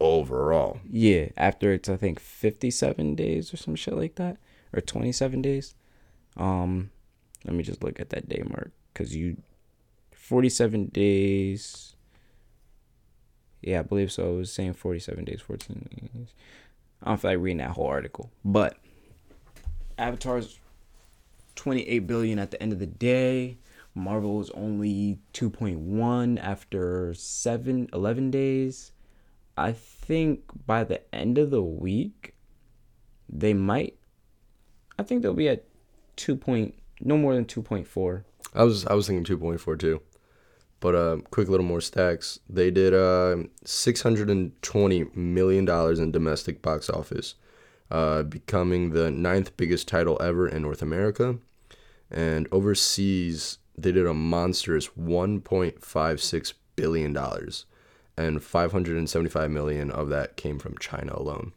overall. Yeah, after it's I think fifty seven days or some shit like that, or twenty seven days. Um, let me just look at that day mark because you, forty seven days. Yeah, I believe so. It was saying forty seven days, fourteen days. I don't feel like reading that whole article, but Avatar's twenty eight billion at the end of the day. Marvel is only 2.1 after 7 11 days. I think by the end of the week, they might. I think they'll be at two point, no more than two point four. I was I was thinking 2.4 too. But uh, quick little more stacks. They did uh, 620 million dollars in domestic box office, uh, becoming the ninth biggest title ever in North America. And overseas, they did a monstrous 1.56 billion dollars, and 575 million of that came from China alone.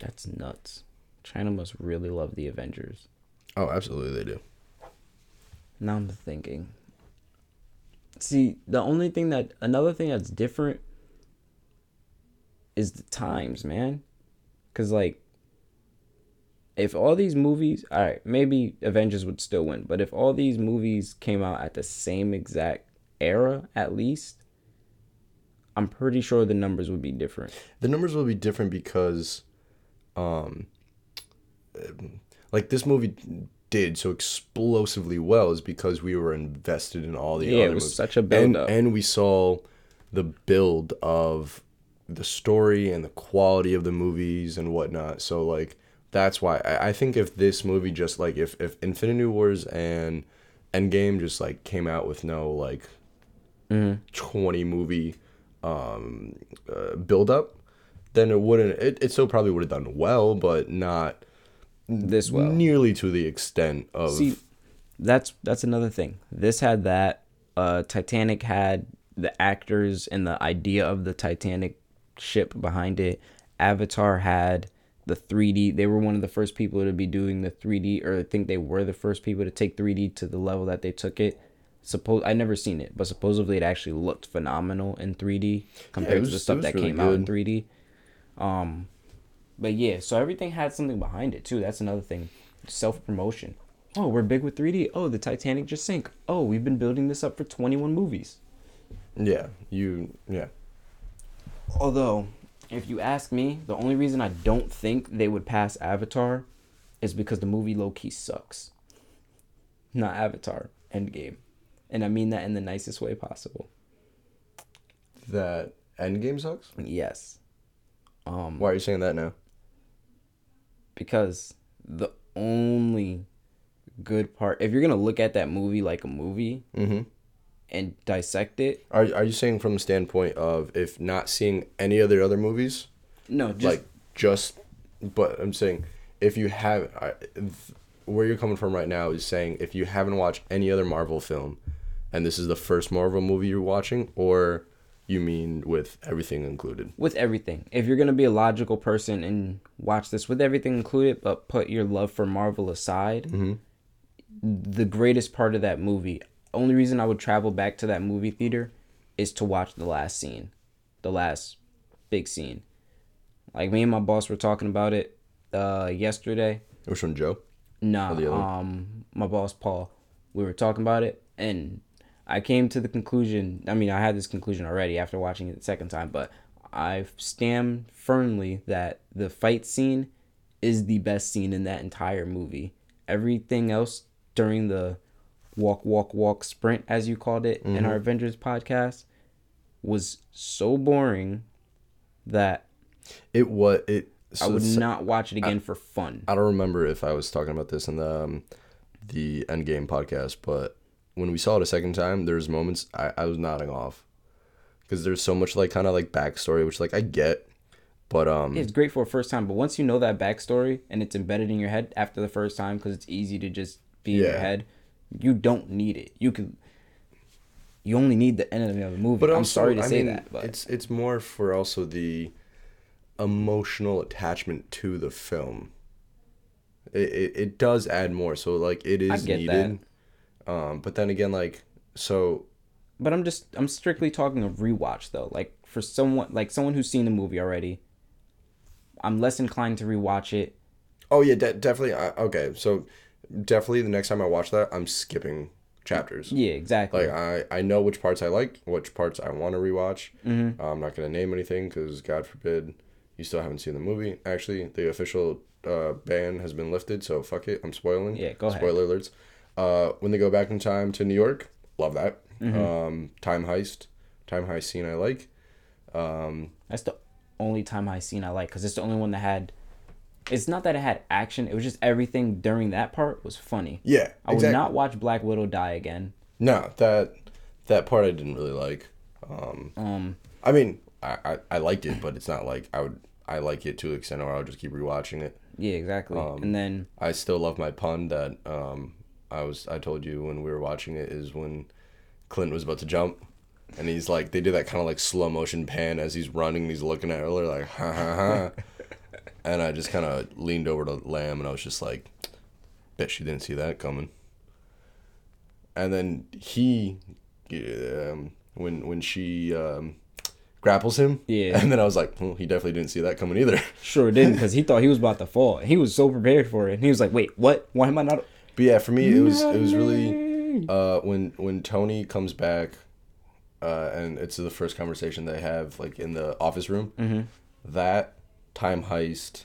That's nuts. China must really love the Avengers. Oh, absolutely, they do. Now I'm thinking. See, the only thing that another thing that's different is the times, man. Cause like if all these movies, all right, maybe Avengers would still win, but if all these movies came out at the same exact era at least, I'm pretty sure the numbers would be different. the numbers will be different because um like this movie did so explosively well is because we were invested in all the Yeah, it other was movies. such a and, build-up. and we saw the build of the story and the quality of the movies and whatnot so like that's why I, I think if this movie just like if if infinity wars and endgame just like came out with no like 20 movie um uh, build up then it wouldn't it, it still probably would have done well but not This well. nearly to the extent of See, that's that's another thing. This had that. Uh, Titanic had the actors and the idea of the Titanic ship behind it. Avatar had the 3D. They were one of the first people to be doing the 3D, or I think they were the first people to take 3D to the level that they took it. Suppose I never seen it, but supposedly it actually looked phenomenal in 3D compared to the stuff that really came out in 3D. Um, but yeah, so everything had something behind it too. That's another thing. Self promotion. Oh, we're big with 3D. Oh, the Titanic just sank. Oh, we've been building this up for 21 movies. Yeah, you yeah. Although, if you ask me, the only reason I don't think they would pass Avatar is because the movie low key sucks. Not Avatar, Endgame. And I mean that in the nicest way possible. That Endgame sucks. Yes. Um Why are you saying that now? because the only good part if you're going to look at that movie like a movie Mm-hmm. And dissect it, Are are you saying from the standpoint of if not seeing any of their other movies, no, just like just, but I'm saying if you have, I, th- where you're coming from right now is saying if you haven't watched any other Marvel film, and this is the first Marvel movie you're watching, or you mean with everything included? with everything. If you're gonna be a logical person and watch this with everything included, but put your love for Marvel aside, mm-hmm. the greatest part of that movie, only reason I would travel back to that movie theater, is to watch the last scene, the last big scene. Like me and my boss were talking about it uh, yesterday. Which one, Joe? Nah, um, my boss Paul. We were talking about it, and I came to the conclusion. I mean, I had this conclusion already after watching it the second time, but I stand firmly that the fight scene is the best scene in that entire movie. Everything else during the walk, walk, walk sprint, as you called it in our Avengers podcast, was so boring that It was it. I would not watch it again for fun. I don't remember if I was talking about this in the um, the Endgame podcast, but when we saw it a second time, there's moments I, I was nodding off because there's so much like kind of like backstory, which like I get, but um, it's great for a first time, but once you know that backstory and it's embedded in your head after the first time, because it's easy to just be in your head, you don't need it. You can. You only need the end of the movie. but I'm sorry to I say mean, that, but it's it's more for also the emotional attachment to the film. It, it, it does add more, so like it is needed. Um, but then again, like so but I'm just I'm strictly talking of rewatch though. Like for someone like someone who's seen the movie already, I'm less inclined to rewatch it. Oh yeah, de- definitely. I, okay, so definitely the next time I watch that, I'm skipping chapters. Yeah, exactly. Like I, I know which parts I like, which parts I want to rewatch. Mm-hmm. I'm not gonna name anything because God forbid you still haven't seen the movie. Actually, the official uh, ban has been lifted, so fuck it. I'm spoiling. Yeah, go ahead. Spoiler alerts. Uh, when they go back in time to New York, love that. Mm-hmm. Um, time heist, time heist scene I like. Um, That's the only time I seen I like because it's the only one that had. It's not that it had action. It was just everything during that part was funny. Yeah, I would not watch Black Widow die again. No, that that part I didn't really like. Um, Um, I mean, I, I, I liked it, but it's not like I would I like it to the extent where I'll just keep rewatching it. yeah, exactly. Um, and then I still love my pun that um I was I told you when we were watching it is when Clint was about to jump and he's like they did that kind of like slow motion pan as he's running and he's looking at her like ha ha ha [laughs] and I just kind of leaned over to Lamb and I was just like bet she didn't see that coming and then he um, when when she um, grapples him Yeah. and then I was like well, he definitely didn't see that coming either [laughs] sure didn't because he thought he was about to fall. He was so prepared for it. And he was like, "Wait, what? Why am I not?" But yeah, for me, it was it was really uh, when when Tony comes back, uh, and it's the first conversation they have like in the office room. Mm-hmm. That time heist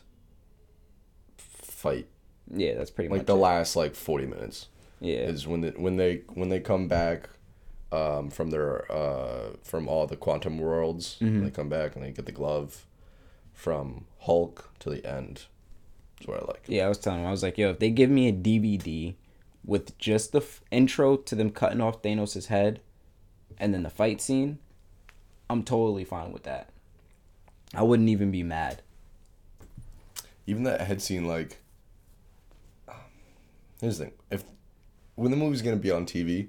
fight, Yeah, that's pretty much like much the it. last like forty minutes, Yeah, is when the, when they when they come back. Um, from their uh, from all the quantum worlds, Mm-hmm. they come back and they get the glove from Hulk to the end. That's what I like. yeah. I was telling him, I was like, "Yo, if they give me a DVD with just the f- intro to them cutting off Thanos' head, and then the fight scene, I'm totally fine with that. I wouldn't even be mad. Even that head scene like here's the thing if when the movie's gonna be on tv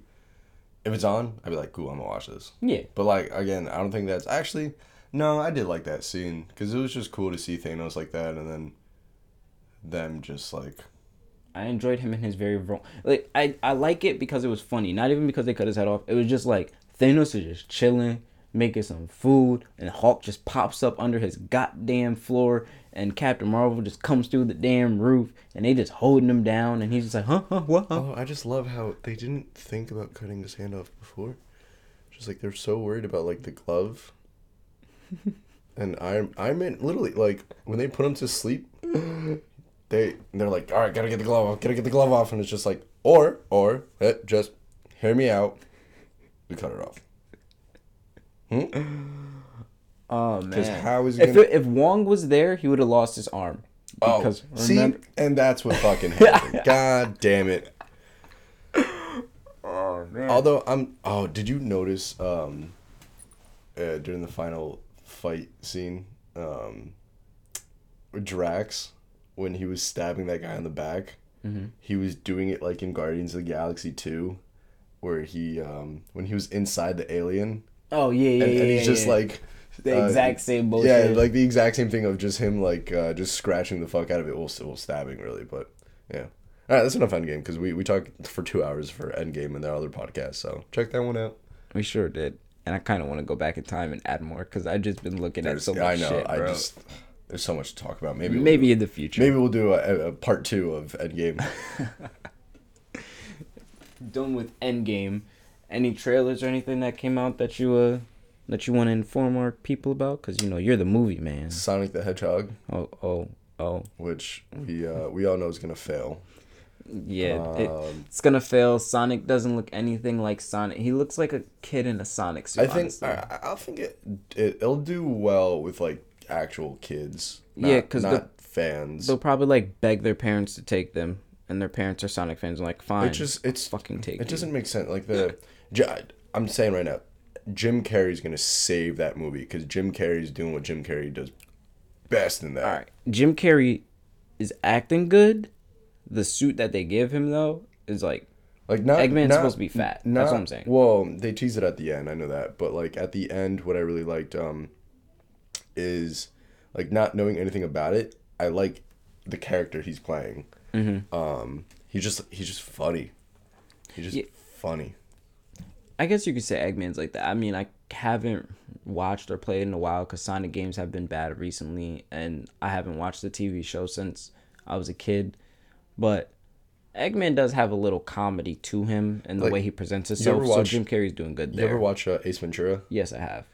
if it's on i'd be like cool i'm gonna watch this Yeah, but like again i don't think that's actually no i did like that scene because it was just cool to see thanos like that and then them just like I enjoyed him in his very wrong. Like I, I like it because it was funny, not even because they cut his head off. It was just like Thanos is just chilling, making some food, and Hulk just pops up under his goddamn floor, and Captain Marvel just comes through the damn roof, and they just holding him down, and he's just like, huh, huh, what? Huh? Oh, I just love how they didn't think about cutting his hand off before. Just like they're so worried about like the glove. [laughs] and I I meant literally like when they put him to sleep, they they're like, all right, gotta get the glove off, gotta get the glove off, and it's just like, or or eh, just hear me out, we cut it off. Oh Because man, how is he if gonna? it, if Wong was there, he would have lost his arm. oh, Because see, and that's what fucking [laughs] happened. God damn it. oh man, Although I'm oh, did you notice um uh, during the final fight scene um Drax when he was stabbing that guy in the back Mm-hmm. he was doing it like in Guardians of the Galaxy 2 where he um when he was inside the alien oh yeah, yeah, and, yeah, and he's yeah, just yeah. like the uh, exact same bullshit. yeah like the exact same thing of just him like uh, just scratching the fuck out of it well still stabbing really but yeah all right that's enough endgame because we, we talked for two hours for endgame and their other podcast so check that one out we sure did, and I kind of want to go back in time and add more because I've just been looking at so much I know. shit, I just there's so much to talk about. Maybe we'll Maybe do, in the future. maybe we'll do a, a part two of Endgame. [laughs] done with Endgame. Any trailers or anything that came out that you uh that you want to inform our people about? Cause you know you're the movie man. Sonic the Hedgehog, Oh oh oh which we uh, we all know is gonna fail. yeah. it, Um, it's gonna fail. Sonic doesn't look anything like Sonic. He looks like a kid in a Sonic suit. I think honestly. I, I think it, it it'll do well with like actual kids. Not, Yeah, 'cause not the- fans. they'll probably like beg their parents to take them, and their parents are Sonic fans. and like fine, it just it's fucking take. it doesn't make sense. Like the I'm saying right now, Jim Carrey's gonna save that movie because Jim Carrey's doing what Jim Carrey does best in that. All right, Jim Carrey is acting good. The suit that they give him though is like Like not Eggman's not- supposed to be fat. That's what I'm saying. Well, they tease it at the end. I know that, but like at the end, what I really liked um is like not knowing anything about it. I like the character he's playing. Mm-hmm. Um, he's just he's just funny. He's just Yeah. funny. I guess you could say Eggman's like that. I mean, I haven't watched or played in a while because Sonic games have been bad recently, and I haven't watched the TV show since I was a kid. But Eggman does have a little comedy to him and the Like, way he presents himself. So watch- Jim Carrey's doing good You there. ever watch uh, Ace Ventura? yes, I have.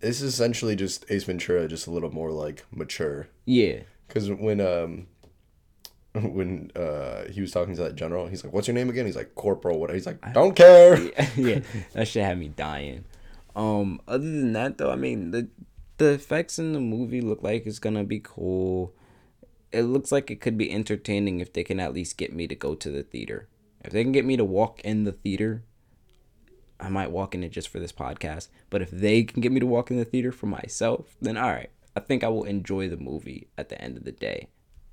It's essentially just Ace Ventura, just a little more like mature. Yeah. Because when um [laughs] when uh he was talking to that general, he's like, "What's your name again?" He's like, "Corporal." What? He's like, "Don't care." [laughs] yeah, that shit had me dying. Um, other than that though, I mean the the effects in the movie look like it's gonna be cool. It looks like it could be entertaining if they can at least get me to go to the theater. If they can get me to walk in the theater, I might walk in it just for this podcast. But if they can get me to walk in the theater for myself, then all right. I think I will enjoy the movie at the end of the day,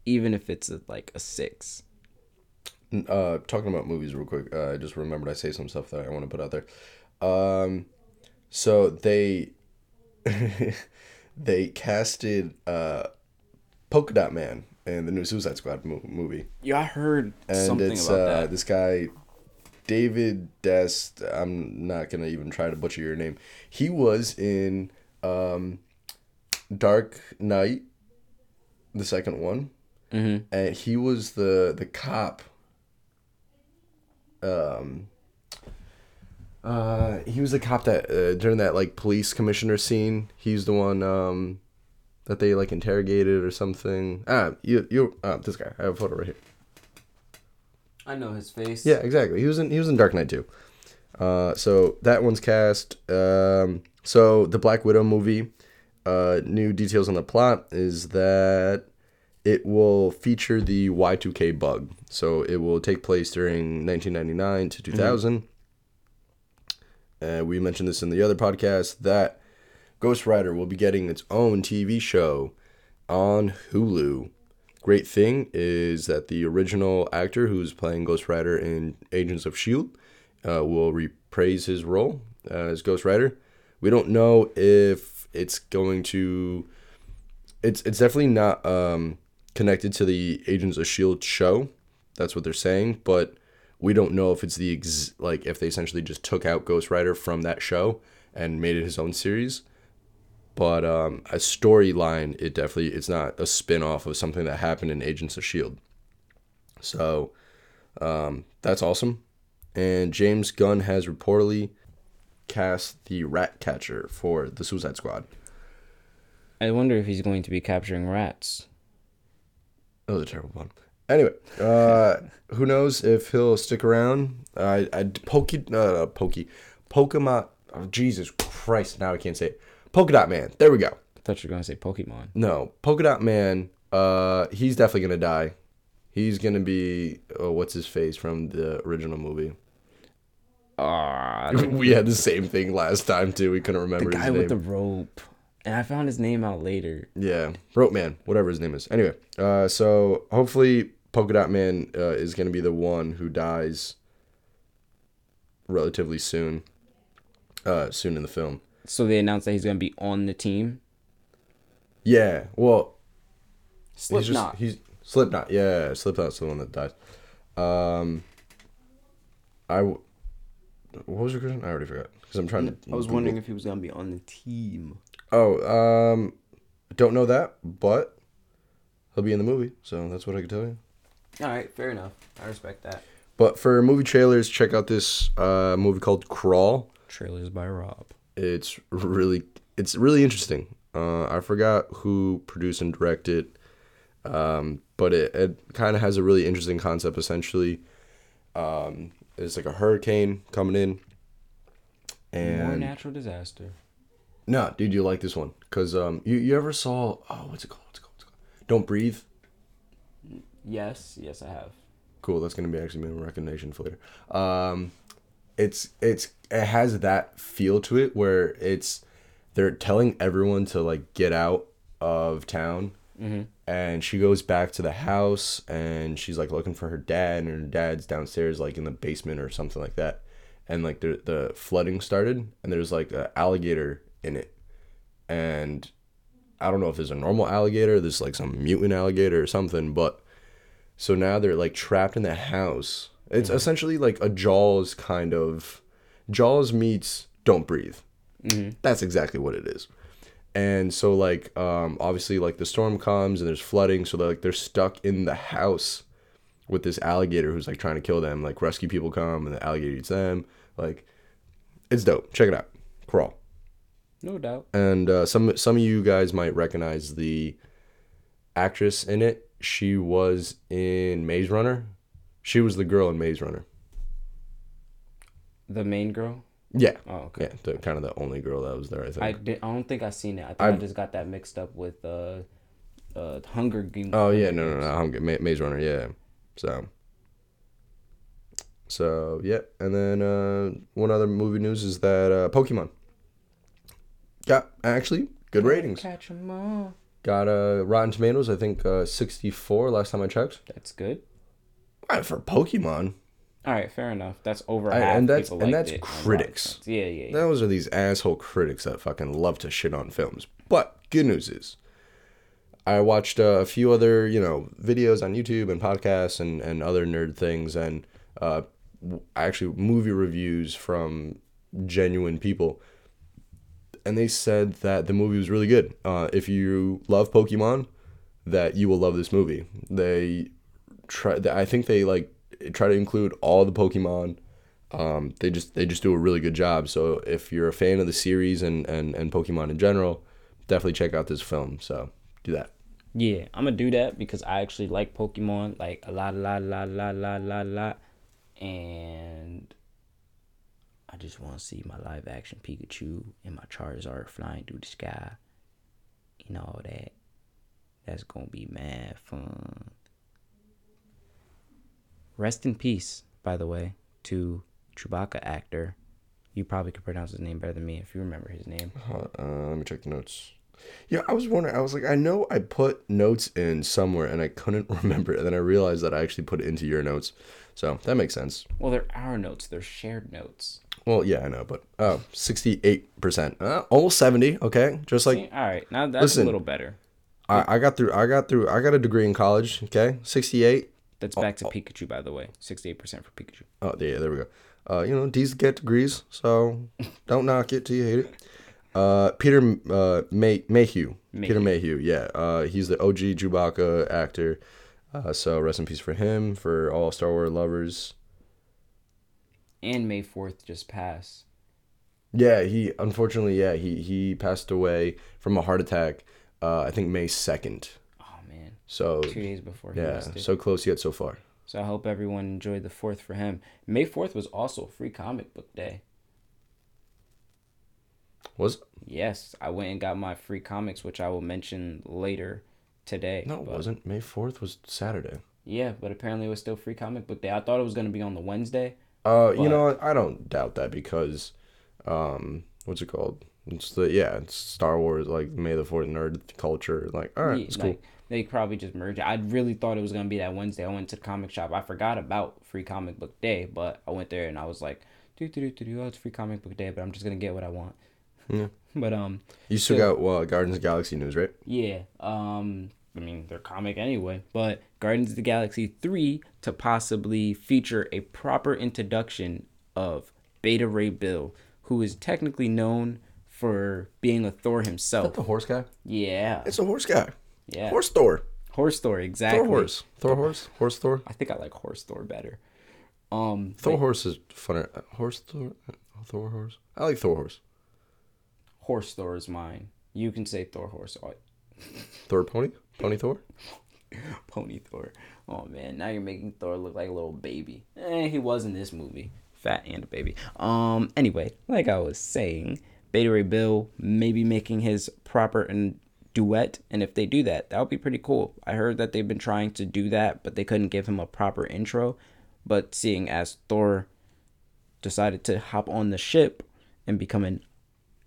even if it's a, like a six. uh talking about movies real quick uh, i just remembered i say some stuff that i want to put out there um so they [laughs] they casted uh polka dot man in the new suicide squad mo- movie Yeah, I heard and something it's about uh that. this guy david dest i'm not gonna even try to butcher your name he was in um dark knight the second one hmm and he was the the cop um uh he was the cop that uh, during that like police commissioner scene he's the one um that they like interrogated or something. Ah you you uh, this guy i have a photo right here. I know his face. yeah exactly. He was in he was in dark knight too. Uh so that one's cast um so the black widow movie uh new details on the plot is that it will feature the Y2K bug. So it will take place during 1999 to 2000. Uh, we mentioned this in the other podcast that Ghost Rider will be getting its own TV show on Hulu. Great thing is that the original actor who's playing Ghost Rider in Agents of S.H.I.E.L.D. Uh, will reprise his role as Ghost Rider. We don't know if it's going to. It's it's definitely not um, connected to the Agents of Shield show. That's what they're saying, but we don't know if it's the ex- like if they essentially just took out Ghost Rider from that show and made it his own series. But um, a storyline, it definitely it's not a spin off of something that happened in Agents of Shield. So um, that's awesome. And James Gunn has reportedly cast the Rat Catcher for the Suicide Squad. I wonder if he's going to be capturing rats. That was a terrible pun. Anyway, uh, who knows if he'll stick around? I, I, Pokey, uh, Pokey, Pokemon. Oh, Jesus Christ! Now I can't say it. Polka Dot Man. There we go. I thought you were going to say Pokemon. No, Polka Dot Man. Uh, he's definitely gonna die. He's gonna be oh, what's his face from the original movie. Ah, [laughs] we had the same thing last time too. We couldn't remember the guy with the rope. And I found his name out later. Yeah, Rope Man, whatever his name is. Anyway, uh, so hopefully Polka Dot Man uh, is gonna be the one who dies relatively soon. Uh, soon in the film. So they announced that he's going to be on the team. Yeah, well, he's just Slipknot. he's Slipknot. Yeah, Slipknot's the one that dies. Um, I w- what was your question? I already forgot because I'm trying to. I was wondering if he was going to be on the team. Oh, um, don't know that, but he'll be in the movie, so that's what I can tell you. All right, fair enough. I respect that. But for movie trailers, check out this uh, movie called Crawl. Trailers by Rob. It's really it's really interesting. Uh, I forgot who produced and directed, um, but it, it kind of has a really interesting concept. Essentially, um, it's like a hurricane coming in, More and natural disaster. No, dude, you like this one because um, you you ever saw oh what's it called? What's it called? What's it called? Don't breathe. Yes, yes, I have. cool that's gonna be actually my recommendation for later um it's it's it has that feel to it where it's they're telling everyone to like get out of town and she goes back to the house and she's like looking for her dad and her dad's downstairs like in the basement or something like that and like the the flooding started and there's like an alligator in it and i don't know if it's a normal alligator there's like some mutant alligator or something but so now they're like trapped in the house. It's essentially like a Jaws kind of Jaws meets Don't Breathe. That's exactly what it is. And so like um obviously like the storm comes and there's flooding, so they're like they're stuck in the house with this alligator who's like trying to kill them. Like rescue people come and the alligator eats them. Like it's dope. Check it out. Crawl. No doubt. And uh, some some of you guys might recognize the actress in it. She was in Maze Runner. She was the girl in Maze Runner. The main girl. Yeah. Oh, okay. Yeah, the kind of the only girl that was there, I think. I did. I don't think I seen it. I think I, I've- just got that mixed up with uh, uh, Hunger Games. oh yeah, no, no, no. Good. Ma- Maze Runner, yeah. So. So yeah, and then uh, one other movie news is that uh, Pokemon got actually good ratings. Catch 'em all. Got uh, Rotten Tomatoes, I think uh, 64 last time I checked. That's good. Right, for Pokemon. All right, fair enough. That's over I- half. and that's- people and liked that's it critics. Yeah, yeah, yeah. Those are these asshole critics that fucking love to shit on films. But good news is, I watched uh, a few other you know videos on YouTube and podcasts and and other nerd things and uh, w- actually movie reviews from genuine people, and they said that the movie was really good. Uh, if you love Pokemon, that you will love this movie. They try. I think they like try to include all the Pokemon um, they just they just do a really good job. So if you're a fan of the series and, and, and Pokemon in general, definitely check out this film. So do that. Yeah, I'm gonna do that because I actually like Pokemon like a lot, a lot, a lot, a lot, a lot, a lot, and I just want to see my live action Pikachu and my Charizard flying through the sky, and all that. That's gonna be mad fun. Rest in peace, by the way, to Chewbacca actor. You probably could pronounce his name better than me if you remember his name. Uh, uh, let me check the notes. Yeah, I was wondering. I was like, I know I put notes in somewhere and I couldn't [laughs] remember it. And then I realized that I actually put it into your notes. So that makes sense. Well, they're our notes. They're shared notes. Well, yeah, I know, but oh, 68%. Uh, almost 70, okay? Just like See? All right, now that's Listen. a little better. I, I got through. I got through. I got a degree in college. Okay, sixty eight. That's back to Pikachu, by the way. Sixty-eight percent for Pikachu. Oh yeah, there we go. Uh, you know, D's get degrees, so [laughs] don't knock it till you hate it. Uh, Peter uh, May- Mayhew. Peter Mayhew. Yeah. Uh, he's the OG Chewbacca actor. Uh, so rest in peace for him. For all Star Wars lovers. And May Fourth just passed. Yeah, he unfortunately, yeah, he he passed away from a heart attack. Uh, I think May second. Oh man, So two days before yeah, so close yet so far. So I hope everyone enjoyed the fourth for him. May fourth was also free comic book day. Was Yes, I went and got my free comics, which I will mention later today. no, it but- wasn't. May fourth was Saturday. Yeah, but apparently it was still free comic book day. I thought it was gonna be on the Wednesday. Uh, you But- know, what? I don't doubt that because, um, what's it called? It's the yeah, it's Star Wars like May the Fourth nerd culture. Like, all right, Yeah, it's cool. like, They probably just merged it. I really thought it was gonna be that Wednesday. I went to the comic shop. I forgot about free comic book day, but I went there and I was like, do do do do do. Oh, it's free comic book day, but I'm just gonna get what I want. Yeah. But um, You still so- got well, Guardians of the Galaxy news, right? Yeah. Um I mean, they're comic anyway, but Guardians of the Galaxy 3 to possibly feature a proper introduction of Beta Ray Bill, who is technically known for being a Thor himself. the horse guy. Yeah. It's a horse guy. Yeah. Horse Thor. Horse Thor, exactly. Thor horse. Thor horse. Horse Thor. I think I like Horse Thor better. Um Thor horse is funner. Horse Thor. Thor horse. I like Thor horse. Horse Thor is mine. You can say Thor horse or [laughs] Thor pony. Pony Thor. [laughs] Pony Thor. Oh man, now you're making Thor look like a little baby. Eh, he was in this movie. Fat and a baby. Um anyway, like I was saying, Beta Ray Bill may be making his proper and duet, and if they do that, that would be pretty cool. I heard that they've been trying to do that, but they couldn't give him a proper intro. But seeing as Thor decided to hop on the ship and become an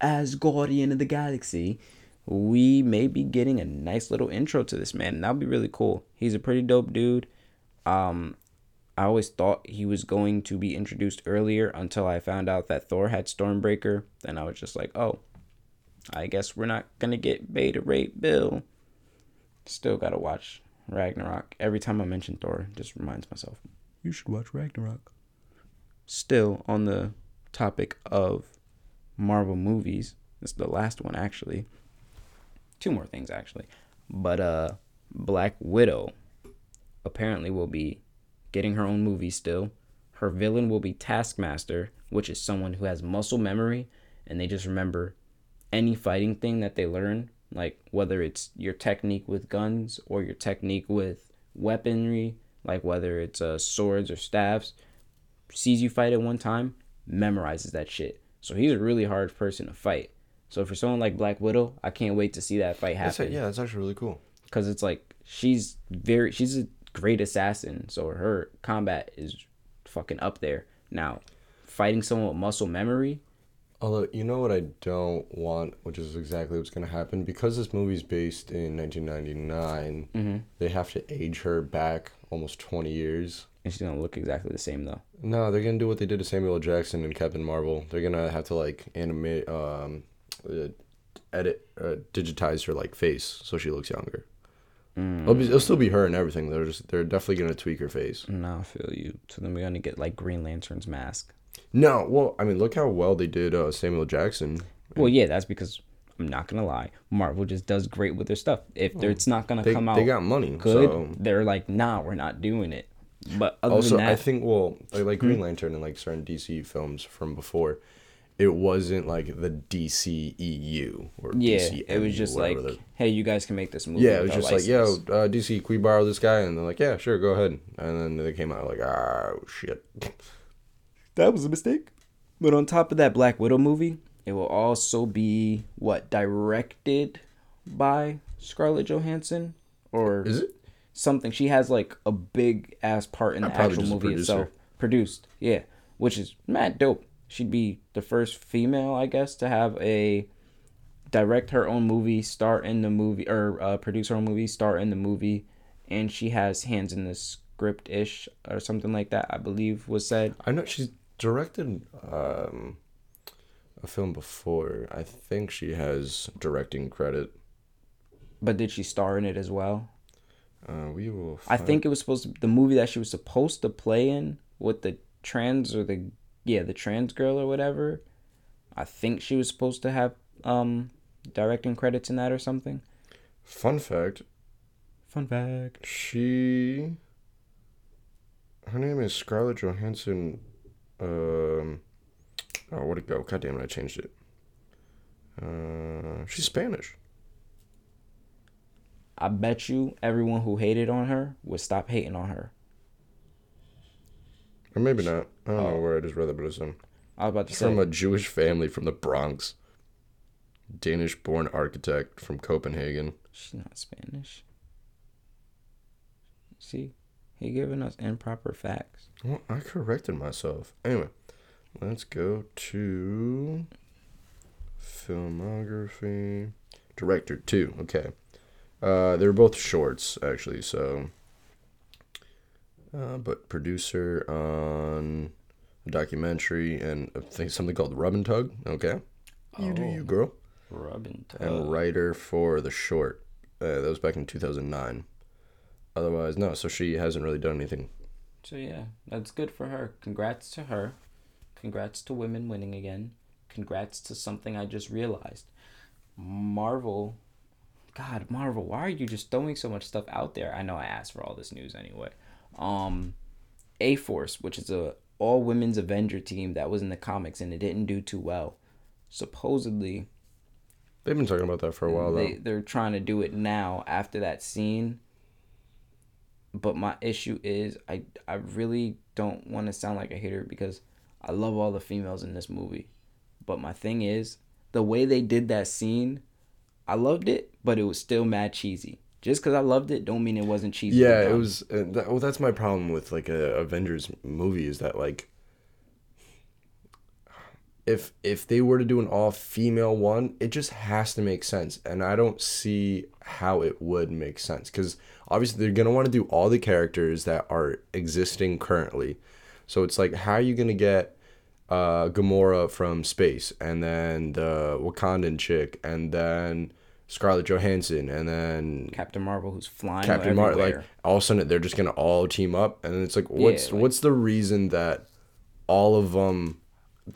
Asgardian of the galaxy, we may be getting a nice little intro to this man. And that'll be really cool. He's a pretty dope dude. Um, I always thought he was going to be introduced earlier until I found out that Thor had Stormbreaker. Then I was just like, oh, I guess we're not gonna get Beta Ray Bill. Still gotta watch Ragnarok. Every time I mention Thor, just reminds myself, you should watch Ragnarok. Still on the topic of Marvel movies. This is the last one actually. Two more things actually. But uh Black Widow apparently will be getting her own movie still. Her villain will be Taskmaster, which is someone who has muscle memory and they just remember any fighting thing that they learn, like whether it's your technique with guns or your technique with weaponry, like whether it's uh, swords or staves, sees you fight at one time, memorizes that shit. So he's a really hard person to fight. So for someone like Black Widow, I can't wait to see that fight That's happen. it. Yeah, that's actually really cool. Because it's like she's very she's a great assassin, so her combat is fucking up there. Now, fighting someone with muscle memory, Although you know what I don't want, which is exactly what's gonna happen, because this movie's based in 1999. Mm-hmm. They have to age her back almost 20 years. And she's gonna look exactly the same though. No, they're gonna do what they did to Samuel Jackson and Captain Marvel. They're gonna have to like animate, um, uh, edit, uh, digitize her like face so she looks younger. It'll, be, it'll still be her and everything. They're just they're definitely gonna tweak her face. No, I feel you. So then we're gonna get like Green Lantern's mask. No, well, I mean, look how well they did uh, Samuel Jackson. Well, yeah, that's because I'm not gonna lie. Marvel just does great with their stuff. If they're, it's not gonna They, come out they got money, good, so they're like, nah, we're not doing it. But other also than that, I think well, like, like Hmm? Green Lantern and like certain DC films from before, it wasn't like the DC EU or yeah, DCMU, it was just like, whatever the- hey, you guys can make this movie. yeah, it was with our just like, yo, uh, DC, can we borrow this guy? And they're like, yeah, sure, go ahead. And then they came out like, ah, shit. [laughs] that was a mistake. But on top of that Black Widow movie, it will also be what directed by Scarlett Johansson or Is it? Something. She has like a big ass part in the actual movie itself. Produced, yeah, which is mad dope. She'd be the first female, I guess, to have a direct her own movie, star in the movie, or uh, produce her own movie, star in the movie, and she has hands in the script ish or something like that. I believe was said. I know she's directed um, a film before. I think she has directing credit. But did she star in it as well? Uh, we will. I think it was supposed to the movie that she was supposed to play in with the trans or the yeah the trans girl or whatever. I think she was supposed to have um directing credits in that or something. Fun fact: Fun fact. she. Her name is Scarlett Johansson. Um. Oh, where'd it go? God damn it! I changed it. Uh, she's Spanish. I bet you everyone who hated on her would stop hating on her. Or maybe not. I don't know Oh. where I just read that, but it's um, I was about to she's say. from a Jewish family from the Bronx. Danish born architect from Copenhagen. She's not Spanish. See, he giving us improper facts. Well, I corrected myself. Anyway, let's go to filmography. Director two. Okay. Uh, they're both shorts actually. So, uh, but producer on a documentary and I think something called Rub and Tug. Okay. You do you, Oh. girl. Rubbing Tug And writer for the short. Uh, that was back in two thousand nine. Otherwise, no. So she hasn't really done anything. So yeah, that's good for her. Congrats to her. Congrats to women winning again. Congrats to something I just realized. Marvel God, Marvel, why are you just throwing so much stuff out there? I know I asked for all this news anyway. Um A Force, which is a all women's Avenger team that was in the comics and it didn't do too well. Supposedly They've been talking about that for a while though. they they're trying to do it now after that scene. But my issue is I I really don't want to sound like a hater because I love all the females in this movie. But my thing is the way they did that scene, I loved it, but it was still mad cheesy. Just because I loved it, don't mean it wasn't cheesy. Yeah, it was. Uh, that, well, that's my problem with like a Avengers movie is that like, if if they were to do an all female one, it just has to make sense, and I don't see how it would make sense because obviously they're gonna want to do all the characters that are existing currently, so it's like how are you gonna get uh, Gamora from space, and then the Wakandan chick, and then Scarlett Johansson, and then Captain Marvel who's flying Captain Marvel. Like all of a sudden they're just gonna all team up, and it's like, what's like- what's the reason that all of them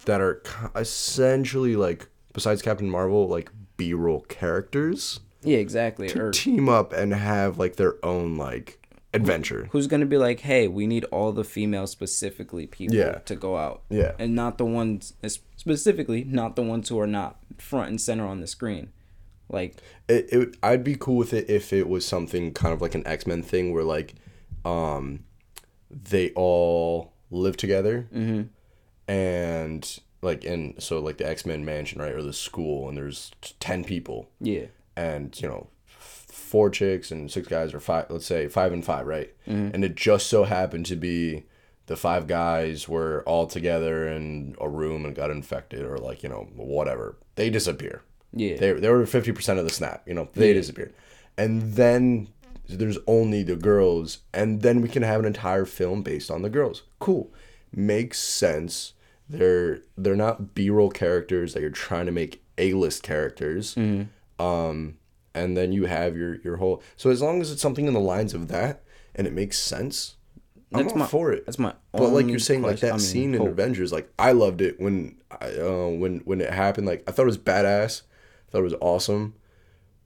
that are essentially like besides Captain Marvel like B roll characters yeah, exactly. Or team up and have like their own like adventure. who's gonna be like, hey, we need all the female specifically people Yeah. to go out. Yeah. And not the ones specifically, not the ones who are not front and center on the screen. Like It, it I'd be cool with it if it was something kind of like an X Men thing where like, um, they all live together, and like and so like the X Men mansion right or the school and there's ten people. Yeah. and you know four chicks and six guys or five let's say five and five right? Mm-hmm. and it just so happened to be the five guys were all together in a room and got infected or like you know whatever. They disappear Yeah. they, they were 50% of the snap you know they Yeah. disappeared. And then there's only the girls and then we can have an entire film based on the girls. Cool. Makes sense. They're they're not b-roll characters that you're trying to make a-list characters. Um and then you have your your whole so as long as it's something in the lines of that and it makes sense i'm That's all my- for it. that's my but like you're saying like that I mean, scene in avengers like i loved it when i uh when when it happened. Like i thought it was badass thought it was awesome.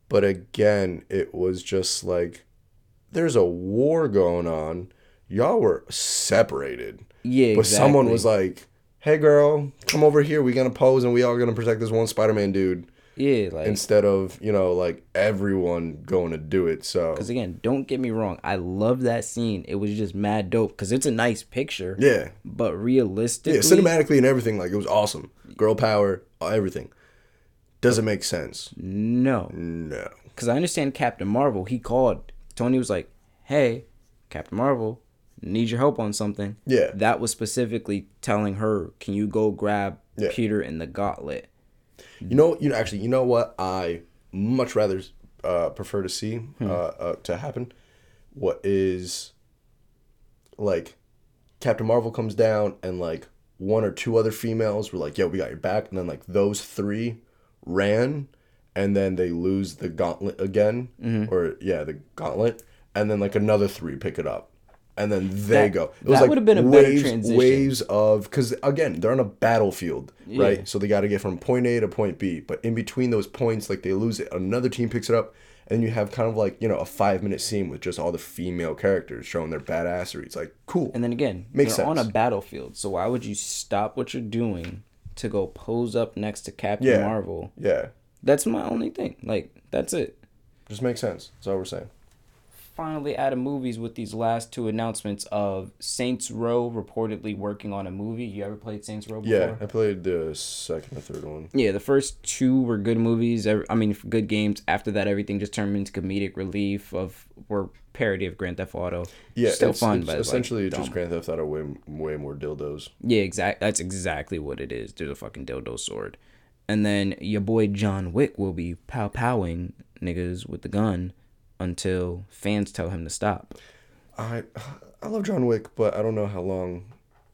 But again it was just like there's a war going on. Y'all were separated. Yeah. but someone was like hey girl come over here. We gonna pose and we all gonna protect this one spider-man dude. Yeah, like instead of you know like everyone going to do it so. Because again, don't get me wrong, I love that scene. It was just mad dope because it's a nice picture. yeah. But realistically, yeah cinematically and everything like it was awesome. Girl power everything doesn't make sense no. no Because I understand Captain Marvel. He called Tony was like, "Hey, Captain Marvel, need your help on something." Yeah. That was specifically telling her, "Can you go grab Yeah. Peter in the gauntlet?" You know, you know, actually, you know what I much rather uh, prefer to see Hmm. uh, uh, to happen. What is like Captain Marvel comes down and like one or two other females were like, "Yo, we got your back," and then like those three ran and then they lose the gauntlet again, Mm-hmm. or yeah, the gauntlet, and then like another three pick it up, and then they That- go. It that would've been a better waves, transition. waves of because again they're on a battlefield, Yeah. right? So they got to get from point A to point B, but in between those points, like they lose it, another team picks it up. And you have kind of like, you know, a five minute scene with just all the female characters showing their badassery. It's like, cool. And then again, Makes they're on a battlefield, so why would you stop what you're doing to go pose up next to Captain Yeah. Marvel? yeah. That's my only thing. Like, that's it. Just makes sense. That's all we're saying. Finally, out of movies with these last two announcements of Saints Row reportedly working on a movie. You ever played Saints Row before? Yeah, I played the second or third one. Yeah, the first two were good movies. I mean, good games. After that, everything just turned into comedic relief of or parody of Grand Theft Auto. Yeah, still it's, fun, it's but it's, like, essentially just. Grand Theft Auto way way more dildos. Yeah, exact. That's exactly what it is. There's a fucking dildo sword, and then your boy John Wick will be pow powing niggas with the gun until fans tell him to stop. I I love John Wick, but I don't know how long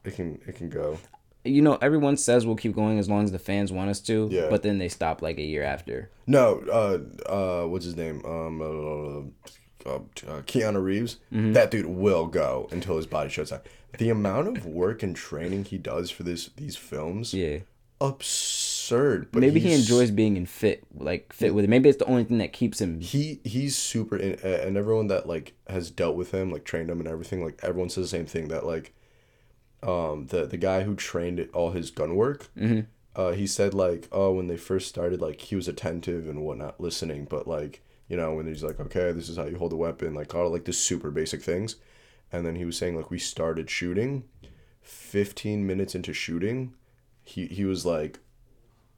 it can it can go. You know, everyone says we'll keep going as long as the fans want us to. Yeah. But then they stop like a year after. No, uh, uh, what's his name? Um, uh, uh, uh, Keanu Reeves. Mm-hmm. That dude will go until his body shuts down. The amount of work and training he does for this these films, Yeah. absurd. But Maybe he enjoys being in fit, like fit with it. Maybe it's the only thing that keeps him. he he's super in, and everyone that like has dealt with him like trained him and everything like everyone says the same thing that like um the the guy who trained all his gun work uh he said like oh when they first started like he was attentive and whatnot listening but like you know when he's like okay this is how you hold a weapon like all like the super basic things. And then he was saying like we started shooting. 15 minutes into shooting he he was like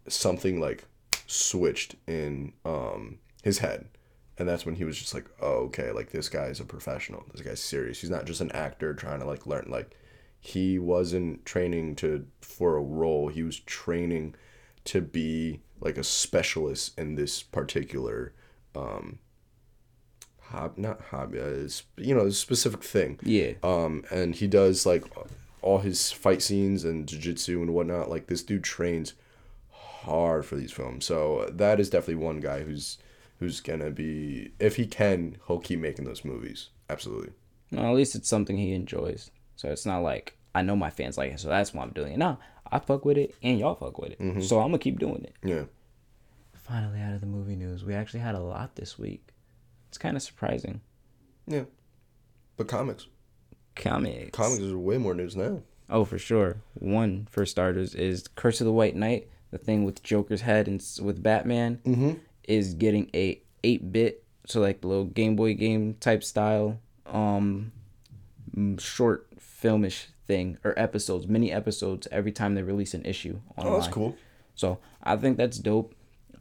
something like switched in um his head. And that's when he was just like oh okay like this guy's a professional. This guy's serious. He's not just an actor trying to like learn like he wasn't training to for a role. He was training to be like a specialist in this particular um hob not hobby uh, you know a specific thing Yeah. um and he does like all his fight scenes and jiu-jitsu and whatnot like this dude trains hard for these films so that is definitely one guy who's who's gonna be if he can he'll keep making those movies absolutely Well, at least it's something he enjoys. So it's not like I know my fans like it, so that's why I'm doing it. No, I fuck with it, and y'all fuck with it. So I'm gonna keep doing it. yeah Finally, out of the movie news, we actually had a lot this week. It's kind of surprising. yeah but comics Comics. comics is way more news now Oh, for sure. One for starters is Curse of the White Knight, the thing with Joker's head and with Batman, mm-hmm. is getting a eight bit, so like the little Game Boy game type style, um, short filmish thing or episodes, mini episodes every time they release an issue online. oh that's cool So I think that's dope.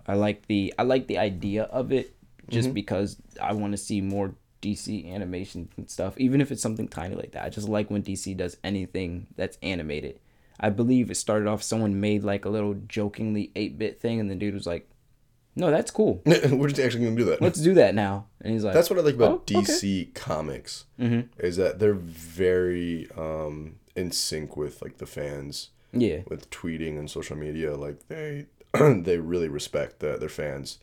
I like the I like the idea of it just because I want to see more DC animation and stuff, even if it's something tiny like that. I just like when DC does anything that's animated. I believe it started off someone made like a little jokingly 8-bit thing and the dude was like, "No, that's cool. [laughs] we're just actually gonna do that Let's do that now." And he's like, That's what I like about Oh, okay. DC comics Mhm. is that they're very um, in sync with like the fans Yeah. with tweeting and social media. Like they [clears throat] they really respect the, their fans.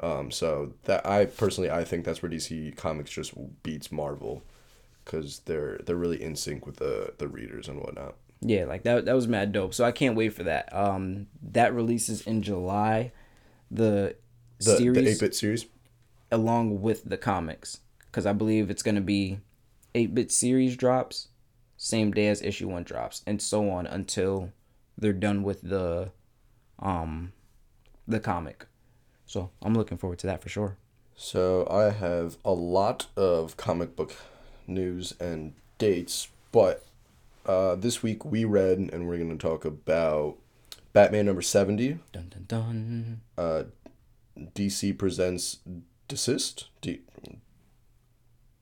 Um, so that I personally I think that's where DC comics just beats Marvel because they're they're really in sync with the the readers and whatnot. Yeah, like that that was mad dope. So I can't wait for that. Um that releases in July. The, The the series eight bit series. along with the comics because I believe it's going to be 8 bit series drops, same day as issue 1 drops, and so on until they're done with the um the comic. So I'm looking forward to that for sure. So I have a lot of comic book news and dates, but uh, this week we read and we're going to talk about Batman number 70. Dun dun dun. Uh, DC presents Desist. De-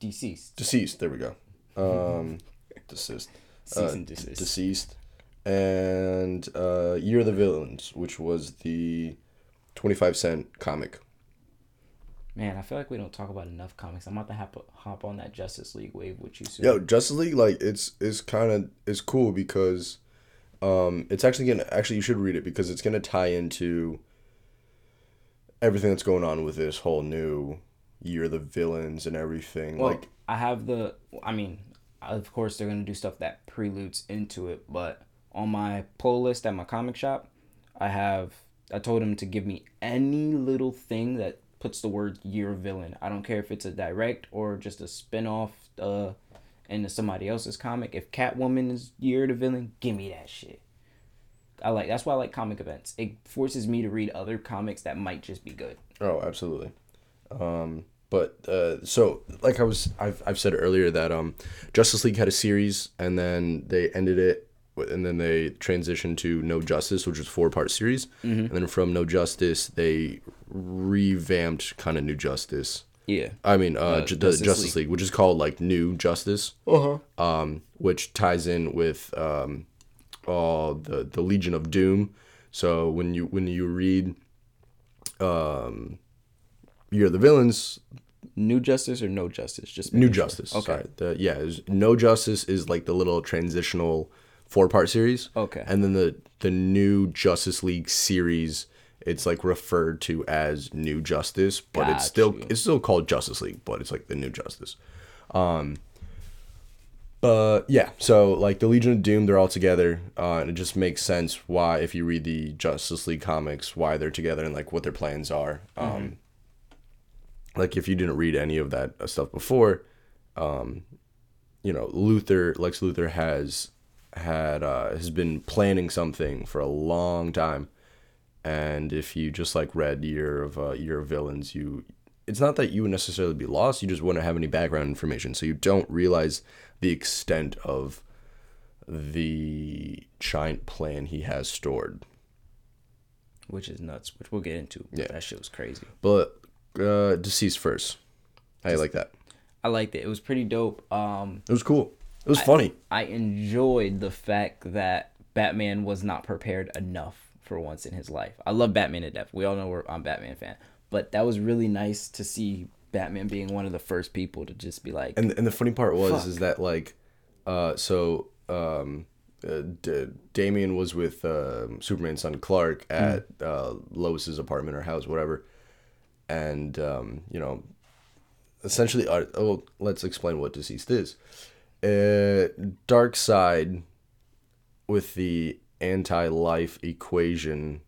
Deceased. deceased. There we go. Um, [laughs] desist. Cease Uh, desist. Deceased. And uh, Year of the Villains, which was the 25 cent comic. Man, I feel like we don't talk about enough comics. I'm about to hop, hop on that Justice League wave with you soon. Yo, Justice League, like it's it's kind of it's cool because, um, it's actually gonna actually you should read it because it's gonna tie into. everything that's going on with this whole new year, the villains and everything. Well, like, I have the. I mean, of course they're gonna do stuff that preludes into it, but on my pull list at my comic shop, I have. I told him to give me any little thing that puts the word year villain. I don't care if it's a direct or just a spin off uh, into somebody else's comic. If Catwoman is year the villain, give me that shit. I like that's why I like comic events. It forces me to read other comics that might just be good. Oh, absolutely. Um, but uh, so like I was, I've, I've said earlier that um, Justice League had a series and then they ended it, and then they transitioned to No Justice, which was a four part series, and then from No Justice they revamped kind of New Justice. Yeah. I mean, uh, ju- the Justice Justice, League. which is called like New Justice, Uh-huh. um, which ties in with um, all the the Legion of Doom. So when you when you read, um, you're the villains. New Justice or No Justice? Just New sure. Justice. Okay. Sorry. The, yeah, is No Justice is like the little transitional four part series. Okay. And then the the New Justice League series, it's like referred to as New Justice, but it's still you. it's still called Justice League, but it's like the New Justice. Um. But yeah, so like the Legion of Doom, they're all together, uh, and it just makes sense why, if you read the Justice League comics, why they're together and like what their plans are. Um, like if you didn't read any of that uh, stuff before, um, you know, Luthor, Lex Luthor has had uh, has been planning something for a long time, and if you just like read Year of uh, Year of Villains, you it's not that you would necessarily be lost, you just wouldn't have any background information, so you don't realize the extent of the giant plan he has stored. which is nuts, which we'll get into. Yeah. that shit was crazy. But uh, deceased first. I like that. I liked it. It was pretty dope. Um, It was cool. It was funny. I enjoyed the fact that Batman was not prepared enough for once in his life. I love Batman to death. We all know we're, I'm Batman fan, but that was really nice to see Batman being one of the first people to just be like, and and the funny part was Fuck. is that like uh so um uh, D- Damian was with uh, Superman's son Clark at uh, Lois's apartment or house, whatever, and um, you know, essentially, uh, oh, let's explain what deceased is. Uh, Darkseid, with the anti-life equation,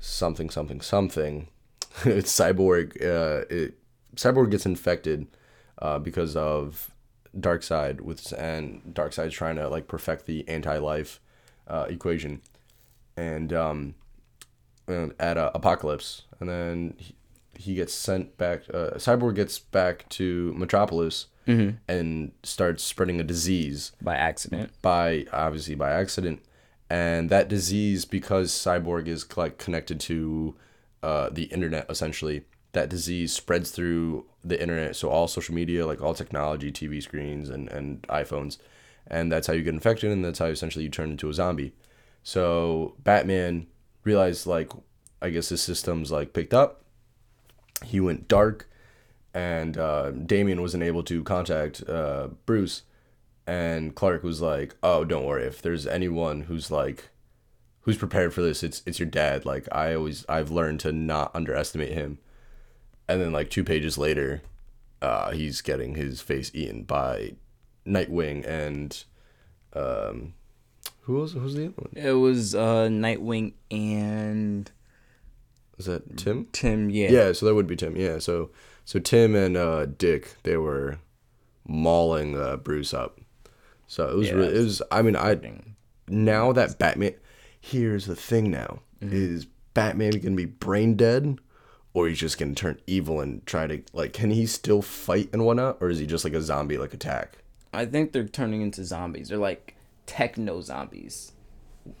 something something something. [laughs] it's cyborg. Uh, it, cyborg gets infected uh, because of Darkseid with and Darkseid's trying to like perfect the anti-life uh, equation and um and at Apokolips and then he, he gets sent back uh, cyborg gets back to metropolis and starts spreading a disease by accident. by obviously by accident. And that disease because cyborg is like connected to uh, the internet essentially that disease spreads through the internet. So all social media like all technology tv screens and, and iphones. And that's how you get infected and that's how essentially you turn into a zombie. So batman realized like i guess his system's like picked up he went dark and uh, Damian wasn't able to contact uh, bruce and Clark was like, "Oh, don't worry. If there's anyone who's like, who's prepared for this, it's it's your dad. Like I always, I've learned to not underestimate him." And then like two pages later, uh, he's getting his face eaten by Nightwing and, um, who was who's the other one? It was uh, Nightwing and Is that Tim? Tim. Yeah. Yeah, so that would be Tim. Yeah, so so Tim and uh, Dick they were mauling uh, Bruce up. So it was Yeah, really, it was. I mean, I now that Batman. Here's the thing. Now Mm-hmm. is Batman gonna be brain dead, or he's just gonna turn evil and try to like? Can he still fight and whatnot, or is he just like a zombie like attack? I think they're turning into zombies. They're like techno zombies.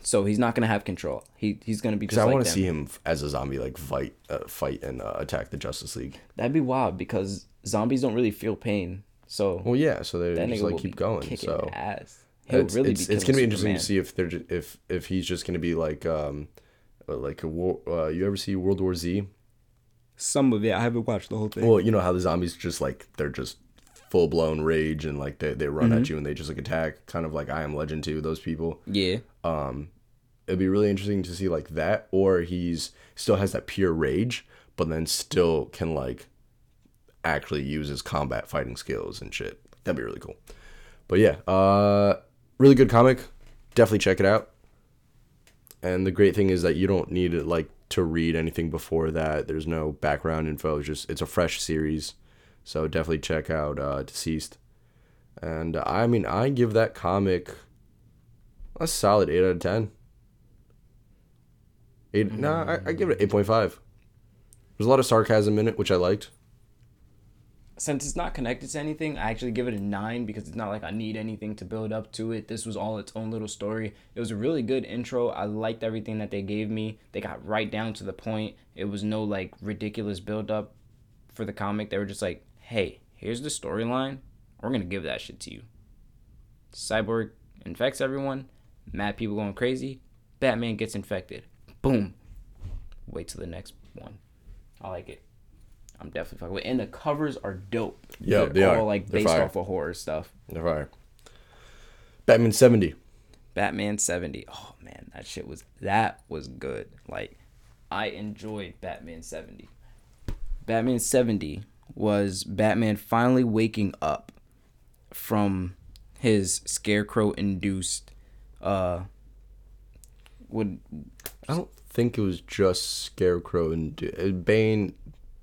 So he's not gonna have control. He he's gonna be just Because I like want to see him as a zombie, like fight, uh, fight and uh, attack the Justice League. That'd be wild because zombies don't really feel pain. So Well, yeah, so they just like keep going. So ass. He'll it's, really it's, be it's gonna be interesting Superman. to see if they're ju- if if he's just gonna be like um uh, like a war. Uh, you ever see World War Z? some of it. I haven't watched the whole thing. Well, you know how the zombies just like they're just full blown rage and like they, they run Mm-hmm. at you and they just like attack, kind of like I Am Legend too. Those people. yeah. It'd be really interesting to see like that, or he's still has that pure rage, but then still can like actually use his combat fighting skills and shit. That'd be really cool. But yeah, uh, really good comic. Definitely check it out. And the great thing is that you don't need like to read anything before that. There's no background info. It's just it's a fresh series, so definitely check out uh, Deceased. And uh, I mean, I give that comic a solid eight out of ten. 8 mm. Nah, I, I give it eight point five. There's a lot of sarcasm in it, which I liked. Since it's not connected to anything, I actually give it a nine because it's not like I need anything to build up to it. This was all its own little story. It was a really good intro. I liked everything that they gave me. They got right down to the point. It was no like ridiculous build up for the comic. They were just like, hey, here's the storyline. We're gonna give that shit to you. Cyborg infects everyone. Mad people going crazy. Batman gets infected. Boom. Wait till the next one. I like it. I'm definitely fucking with. it. And the covers are dope. Yeah, They're all are. like They're based fire. off of horror stuff. They're fire. Batman seventy. Batman 70. Oh man, that shit was that was good. Like I enjoyed Batman 70. Batman 70 was Batman finally waking up from his scarecrow induced uh would I don't think it was just Scarecrow and uh, Bane.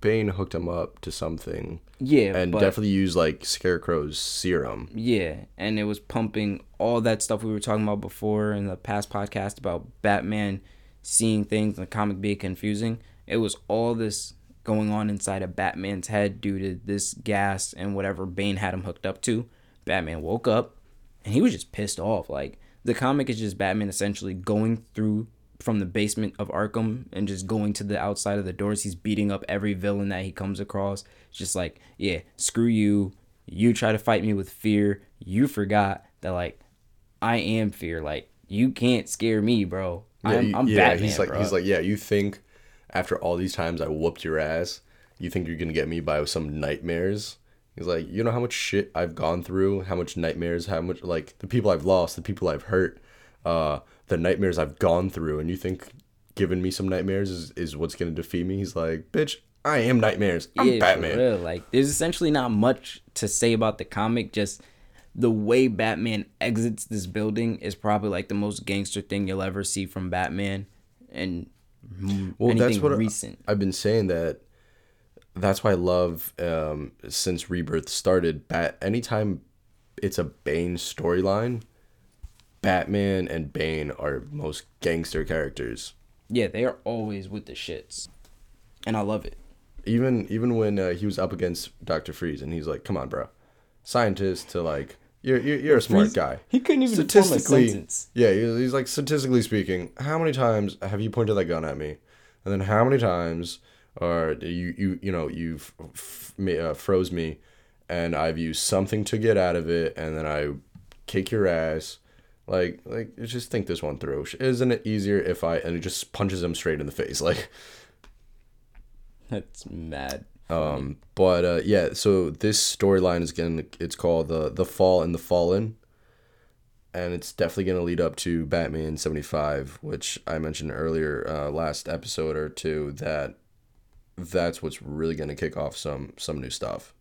Bane hooked him up to something, yeah, and but, definitely used like Scarecrow's serum. Yeah, and it was pumping all that stuff we were talking about before in the past podcast about Batman seeing things in the comic being confusing. It was all this going on inside of Batman's head due to this gas and whatever Bane had him hooked up to. Batman woke up and he was just pissed off. Like the comic is just Batman essentially going through from the basement of Arkham and just going to the outside of the doors. He's beating up every villain that he comes across. It's just like, yeah, screw you. You try to fight me with fear. You forgot that like I am fear. Like you can't scare me, bro. I'm, you- I'm Batman, he's like bro. he's like, yeah, you think after all these times I whooped your ass, you think you're gonna get me by some nightmares? He's like, you know how much shit I've gone through, how much nightmares, how much like the people I've lost, the people I've hurt, uh, the nightmares I've gone through, and you think giving me some nightmares is, is what's gonna defeat me? He's like, bitch, I am nightmares. I'm yeah, Batman. real. Like, there's essentially not much to say about the comic. Just the way Batman exits this building is probably like the most gangster thing you'll ever see from Batman, and Well, anything that's what I- I've been saying that that's why I love um, since Rebirth started. Bat anytime it's a Bane storyline, Batman and Bane are most gangster characters. yeah, they are always with the shits, and I love it. Even even when uh, he was up against Doctor Freeze, and he's like, "Come on, bro, scientist to like." You're, you're, you're a smart Freeze- guy. he couldn't even form a statistically. sentence. Yeah, he's, he's like statistically speaking. How many times have you pointed that gun at me, and then how many times are you you you know you've f- me- uh, froze me, and I've used something to get out of it, and then I kick your ass. Like like just think this one through. Isn't it easier if I and it just punches him straight in the face [laughs] like. That's mad. Um, but uh, yeah, so this storyline is gonna it's called the the Fall and the Fallen, and it's definitely gonna lead up to Batman seventy five, which I mentioned earlier, uh, last episode or two that that's what's really gonna kick off some some new stuff.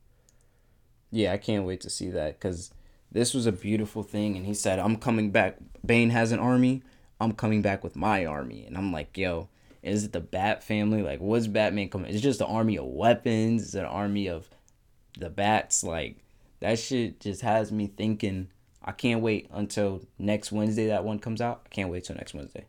Yeah, I can't wait to see that because this was a beautiful thing. And he said, I'm coming back. Bane has an army. I'm coming back with my army. And I'm like, yo, is it the Bat family? Like, what's Batman coming? It's just an army of weapons. It's an army of the bats. Like, that shit just has me thinking. I can't wait until next Wednesday that one comes out. I can't wait till next Wednesday.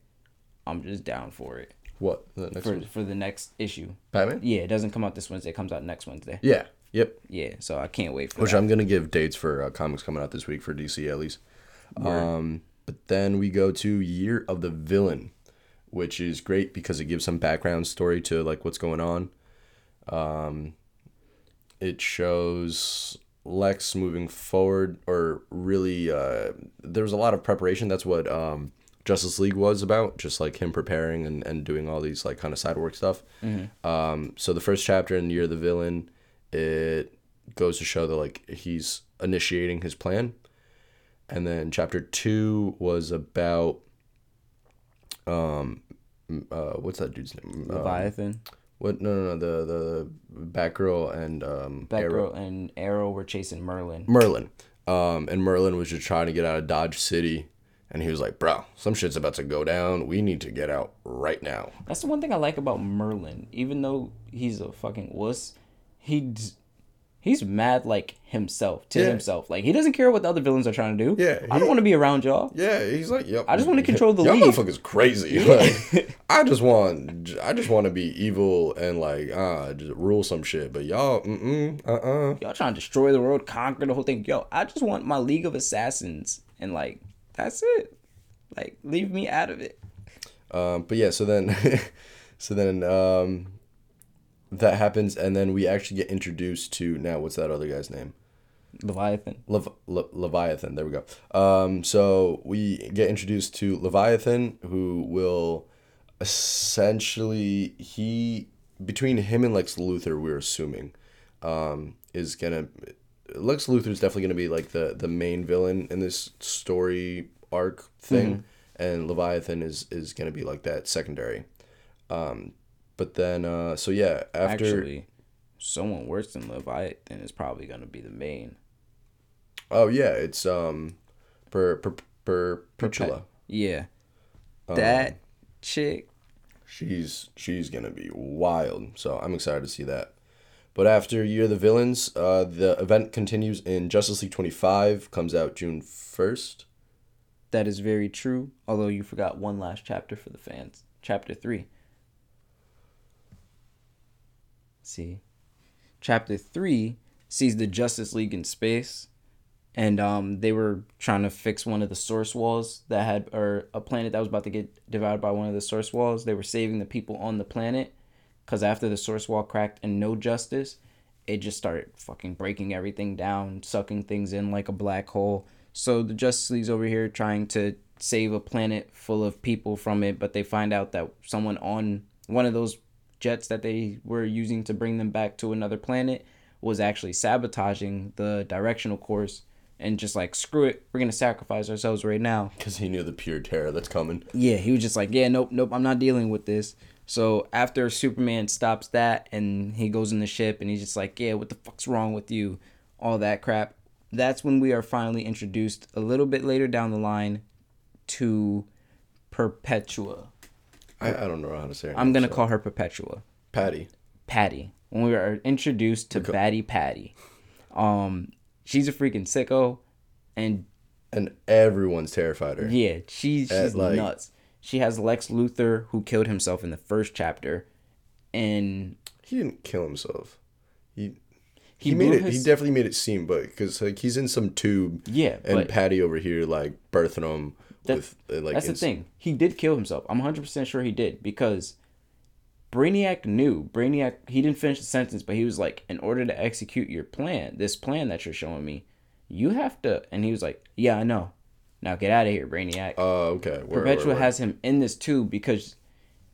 I'm just down for it. What the next For, one? for the next issue. Batman? Yeah, it doesn't come out this Wednesday. It comes out next Wednesday. Yeah. Yep. Yeah, so I can't wait for Which that. I'm gonna give dates for uh, comics coming out this week for DC at least. Um, but then we go to Year of the Villain, which is great because it gives some background story to like what's going on. Um, it shows Lex moving forward, or really, uh, there was a lot of preparation. That's what um, Justice League was about, just like him preparing and, and doing all these like kind of side work stuff. Um, so the first chapter in Year of the Villain, it goes to show that like he's initiating his plan, and then chapter two was about um, uh, what's that dude's name? Uh, Leviathan. What? No, no, no. The the Batgirl and um, Arrow- Batgirl and Arrow were chasing Merlyn. Merlyn. Um, and Merlyn was just trying to get out of Dodge City, and he was like, "Bro, some shit's about to go down. We need to get out right now." That's the one thing I like about Merlyn. Even though he's a fucking wuss, he's he's mad like himself to Yeah. himself. Like he doesn't care what the other villains are trying to do. Yeah, I don't want to be around y'all. Yeah, he's like, "Yep." I just wanna control the Y'all league. motherfuckers crazy. Like, [laughs] I just want, I just want to be evil and like, ah, just rule some shit. But y'all, mm mm, uh uh. Y'all trying to destroy the world, conquer the whole thing. Yo, I just want my League of Assassins, and like that's it. Like leave me out of it. Um, but yeah, so then, [laughs] so then, um, that happens, and then we actually get introduced to now. What's that other guy's name? Leviathan. Lev- Le- Leviathan. There we go. Um, so we get introduced to Leviathan, who will essentially he between him and Lex Luthor, we're assuming, um, is gonna Lex Luthor is definitely gonna be like the the main villain in this story arc thing, and Leviathan is is gonna be like that secondary. Um, but then uh, so yeah, after Actually, someone worse than Leviathan is probably gonna be the main. oh yeah, it's um, per per per Perpetua. Yeah, Um, that chick. she's she's gonna be wild. So I'm excited to see that. But after Year of the Villains, uh, the event continues in Justice League 25. Comes out June 1st. That is very true. Although you forgot one last chapter for the fans. Chapter three. See, chapter three sees the Justice League in space, and um, they were trying to fix one of the source walls that had, or a planet that was about to get devoured by one of the source walls. They were saving the people on the planet, because after the source wall cracked and no justice, it just started fucking breaking everything down, sucking things in like a black hole. So the Justice League's over here trying to save a planet full of people from it, but they find out that someone on one of those jets that they were using to bring them back to another planet was actually sabotaging the directional course and just like screw it, we're gonna sacrifice ourselves right now. [laughs] Because he knew the pure terror that's coming. Yeah, he was just like, yeah, nope, nope, I'm not dealing with this. So after Superman stops that and he goes in the ship and he's just like, yeah, what the fuck's wrong with you? All that crap. That's when we are finally introduced a little bit later down the line to Perpetua. I, I don't know how to say her I'm name, gonna so- call her Perpetua. Patty. Patty. When we are introduced to Batty Patty. Um, she's a freaking sicko and And everyone's terrified her. Yeah, she's At, she's like- nuts. She has Lex Luthor who killed himself in the first chapter, and He didn't kill himself. He he, he, made it. He definitely made it seem, but because like he's in some tube. Yeah, And Patty over here like birthing him That- with uh, like. That's the thing. He did kill himself. I'm 100 percent sure he did because Brainiac knew. Brainiac he didn't finish the sentence, but he was like, in order to execute your plan, this plan that you're showing me, you have to. And he was like, Yeah, I know. Now get out of here, Brainiac. Oh, okay. Word, Perpetua word, word. has him in this too because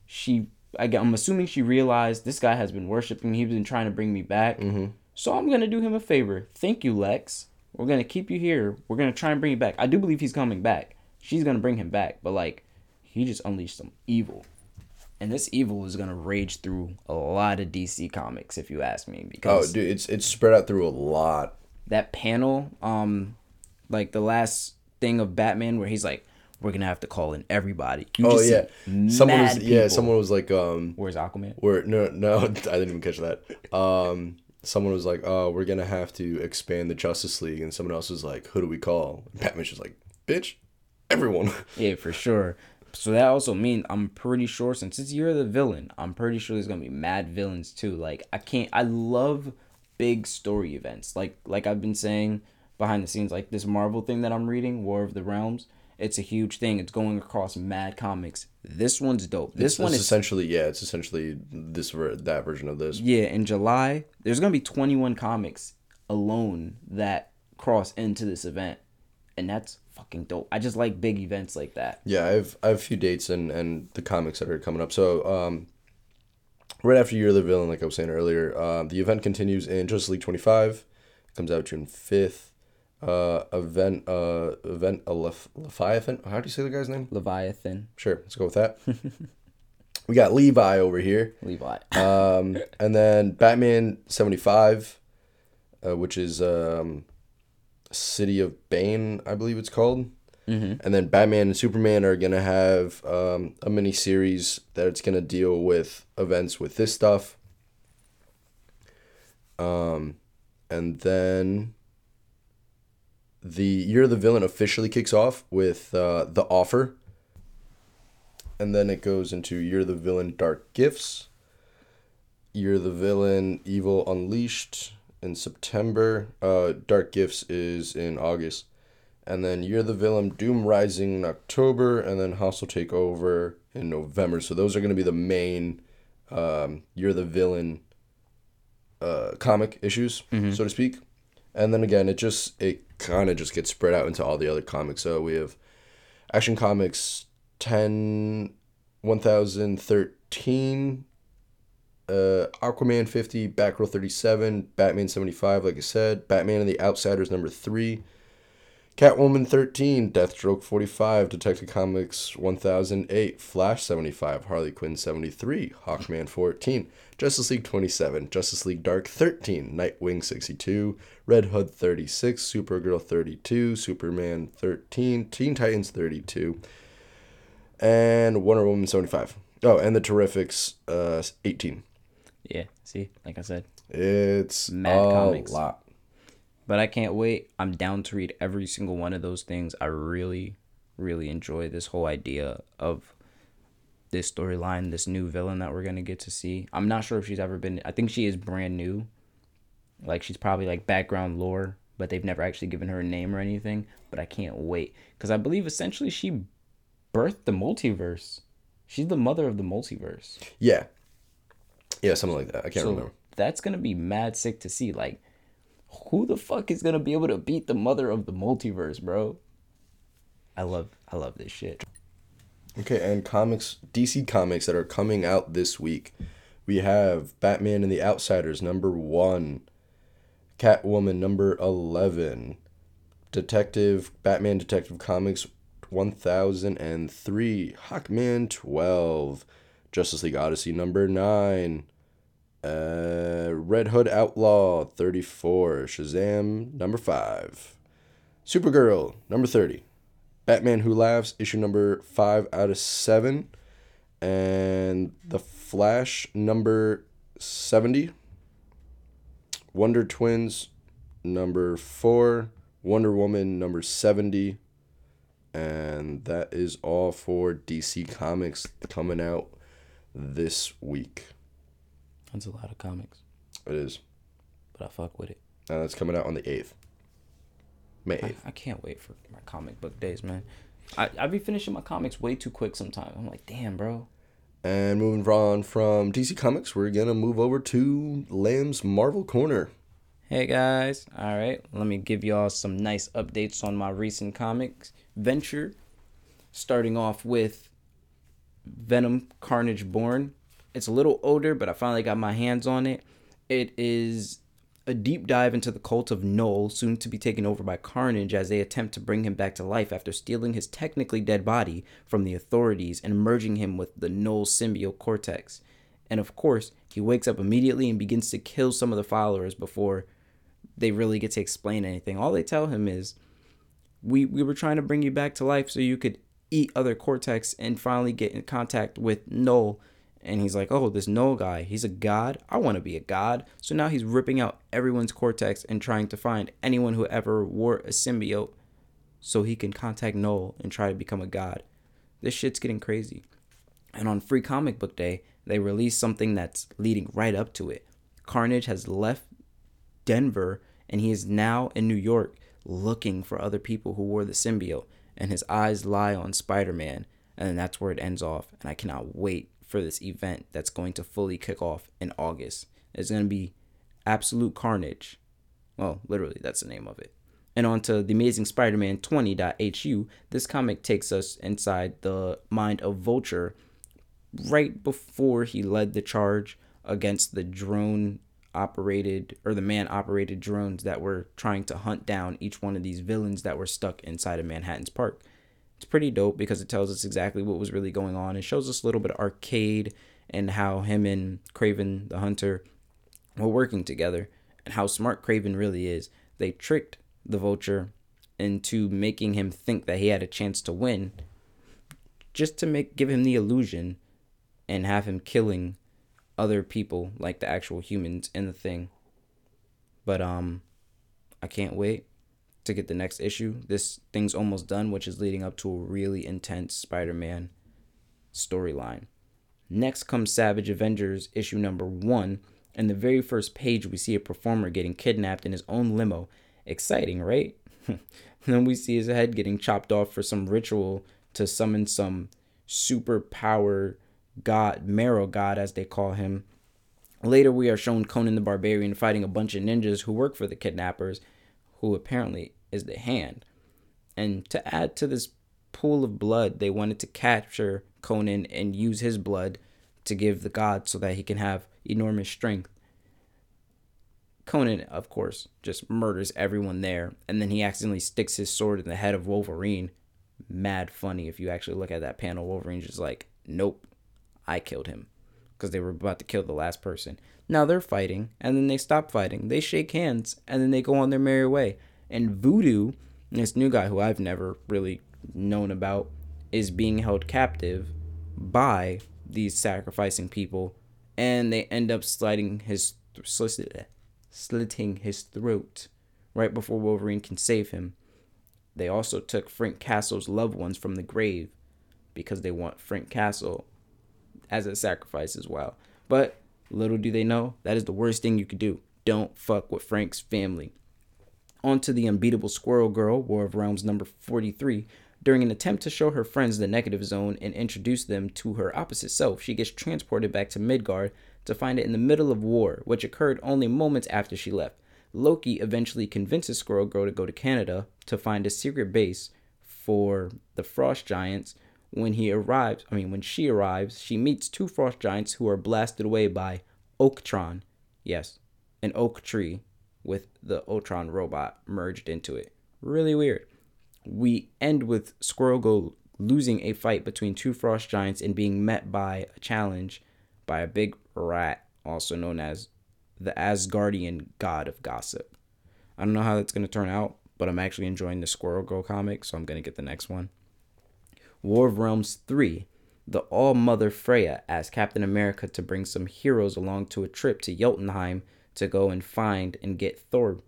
she. I, I'm assuming she realized this guy has been worshiping. He's been trying to bring me back. Mm-hmm. So I'm gonna do him a favor. Thank you, Lex. We're gonna keep you here. We're gonna try and bring you back. I do believe he's coming back. She's gonna bring him back, but like, he just unleashed some evil, and this evil is gonna rage through a lot of DC comics, if you ask me. Because Oh, dude, it's it's spread out through a lot. that panel, um, like the last thing of Batman, where he's like, "We're gonna have to call in everybody." You Oh yeah, someone was yeah, someone was like um, Where's Aquaman? where no no [laughs] I didn't even catch that. Um, someone was like, oh, we're gonna have to expand the Justice League, and someone else was like, who do we call? Batman's just like, bitch, everyone. [laughs] Yeah, for sure. So that also means I'm pretty sure since it's you're the villain, I'm pretty sure there's gonna be mad villains too. Like I can't I love big story events. Like like I've been saying behind the scenes, like this Marvel thing that I'm reading, War of the Realms. It's a huge thing. It's going across mad comics. This one's dope. This It's, one is essentially yeah, it's essentially this ver- that version of this. yeah. In July, there's gonna be 21 comics alone that cross into this event, and that's fucking dope. I just like big events like that. Yeah, I have I have a few dates and and the comics that are coming up. So um, right after Year of the Villain, like I was saying earlier, uh, the event continues in Justice League twenty five. Comes out June fifth. Uh, event uh event a Lef- Leviathan. How do you say the guy's name? Leviathan. Sure, let's go with that. [laughs] We got Levi over here. Levi. Um, and then Batman 75, uh, which is um, City of Bane, I believe it's called. Mm-hmm. And then Batman and Superman are going to have um, a mini series that it's going to deal with events with this stuff. Um, and then the Year of the Villain officially kicks off with uh, The Offer. And then it goes into Year of the Villain Dark Gifts. Year of the Villain Evil Unleashed in September. Uh, Dark Gifts is in August. And then Year of the Villain Doom Rising in October. And then Hostile Takeover in November. So those are going to be the main um, Year of the Villain uh, comic issues, so to speak. And then again, it just it kind of just gets spread out into all the other comics. So we have Action Comics 10 1013 uh Aquaman 50, Batgirl 37, Batman 75 like I said, Batman and the Outsiders number 3, Catwoman 13, Deathstroke 45, Detective Comics 1008, Flash 75, Harley Quinn 73, Hawkman 14, Justice League 27, Justice League Dark 13, Nightwing 62, Red Hood 36, Supergirl 32, Superman 13, Teen Titans 32, and Wonder Woman 75. Oh, and the Terrifics uh 18. Yeah, see, like I said. It's Mad a comics. lot. But I can't wait. I'm down to read every single one of those things. I really, really enjoy this whole idea of this storyline, this new villain that we're gonna get to see. I'm not sure if she's ever been. I think she is brand new. Like she's probably like background lore, but they've never actually given her a name or anything. But I can't wait because I believe essentially she birthed the multiverse. She's the mother of the multiverse. Yeah. Yeah, something like that. I can't So remember. that's gonna be mad sick to see. Like, who the fuck is gonna be able to beat the mother of the multiverse, bro? I love, I love this shit. Okay, and comics, DC comics that are coming out this week. We have Batman and the Outsiders number one, Catwoman number 11, Detective, Batman Detective Comics 1003, Hawkman 12, Justice League Odyssey number 9, uh, Red Hood Outlaw 34, Shazam number 5, Supergirl number 30, Batman Who Laughs, issue number 5 out of 7. And The Flash, number 70. Wonder Twins, number 4. Wonder Woman, number 70. And that is all for DC Comics coming out this week. That's a lot of comics, It is. but I fuck with it. And that's coming out on the 8th. May I, 8th. I can't wait for my comic book days, man. I I be finishing my comics way too quick sometimes. I'm like, damn, bro. And moving on from DC Comics, we're going to move over to Lamb's Marvel Corner. Hey guys, all right, let me give y'all some nice updates on my recent comics venture. Starting off with Venom Carnage Born. It's a little older, but I finally got my hands on it. It is a deep dive into the cult of Knull, soon to be taken over by Carnage as they attempt to bring him back to life after stealing his technically dead body from the authorities and merging him with the Knull symbiote cortex. And of course, he wakes up immediately and begins to kill some of the followers before they really get to explain anything. All they tell him is, we, we were trying to bring you back to life so you could eat other cortex and finally get in contact with Knull. And he's like, oh, this Knull guy, he's a god. I want to be a god. So now he's ripping out everyone's cortex and trying to find anyone who ever wore a symbiote so he can contact Knull and try to become a god. This shit's getting crazy. And on Free Comic Book Day, they released something that's leading right up to it. Carnage has left Denver and he is now in New York looking for other people who wore the symbiote. And his eyes lie on Spider Man. And that's where it ends off. And I cannot wait for this event that's going to fully kick off in August. It's going to be Absolute Carnage. Well, literally, that's the name of it. And on to the Amazing Spider Man 20.hu. This comic takes us inside the mind of Vulture right before he led the charge against the drone operated or the man operated drones that were trying to hunt down each one of these villains that were stuck inside of Manhattan's park. It's pretty dope because it tells us exactly what was really going on. It shows us a little bit of arcade and how him and Kraven the Hunter were working together and how smart Kraven really is. They tricked the vulture into making him think that he had a chance to win just to make give him the illusion and have him killing other people like the actual humans in the thing. But um I can't wait to get the next issue. This thing's almost done, which is leading up to a really intense Spider-Man storyline. Next comes Savage Avengers issue number 1. In the very first page, we see a performer getting kidnapped in his own limo. Exciting, right? [laughs] then we see his head getting chopped off for some ritual to summon some super power god, Marrow god as they call him. Later, we are shown Conan the Barbarian fighting a bunch of ninjas who work for the kidnappers, who apparently is the hand. And to add to this pool of blood, they wanted to capture Conan and use his blood to give the god so that he can have enormous strength. Conan, of course, just murders everyone there, and then he accidentally sticks his sword in the head of Wolverine. Mad funny if you actually look at that panel. Wolverine's just like, nope, I killed him because they were about to kill the last person. Now they're fighting, and then they stop fighting. They shake hands, and then they go on their merry way. And Voodoo, this new guy who I've never really known about, is being held captive by these sacrificing people, and they end up sliding his slitting his throat right before Wolverine can save him. They also took Frank Castle's loved ones from the grave because they want Frank Castle as a sacrifice as well. But little do they know, that is the worst thing you could do. Don't fuck with Frank's family. On to the unbeatable Squirrel Girl, War of Realms number 43. During an attempt to show her friends the negative zone and introduce them to her opposite self, she gets transported back to Midgard to find it in the middle of war, which occurred only moments after she left. Loki eventually convinces Squirrel Girl to go to Canada to find a secret base for the Frost Giants. When he arrives, I mean, when she arrives, she meets two Frost Giants who are blasted away by Oaktron. Yes, an oak tree with the Ultron robot merged into it. Really weird. We end with Squirrel Girl losing a fight between two Frost Giants and being met by a challenge by a big rat, also known as the Asgardian god of gossip. I don't know how that's going to turn out, but I'm actually enjoying the Squirrel Girl comic, so I'm going to get the next one. War of Realms 3. The All Mother Freya asked Captain America to bring some heroes along to a trip to Jotunheim to go and find and get Thor.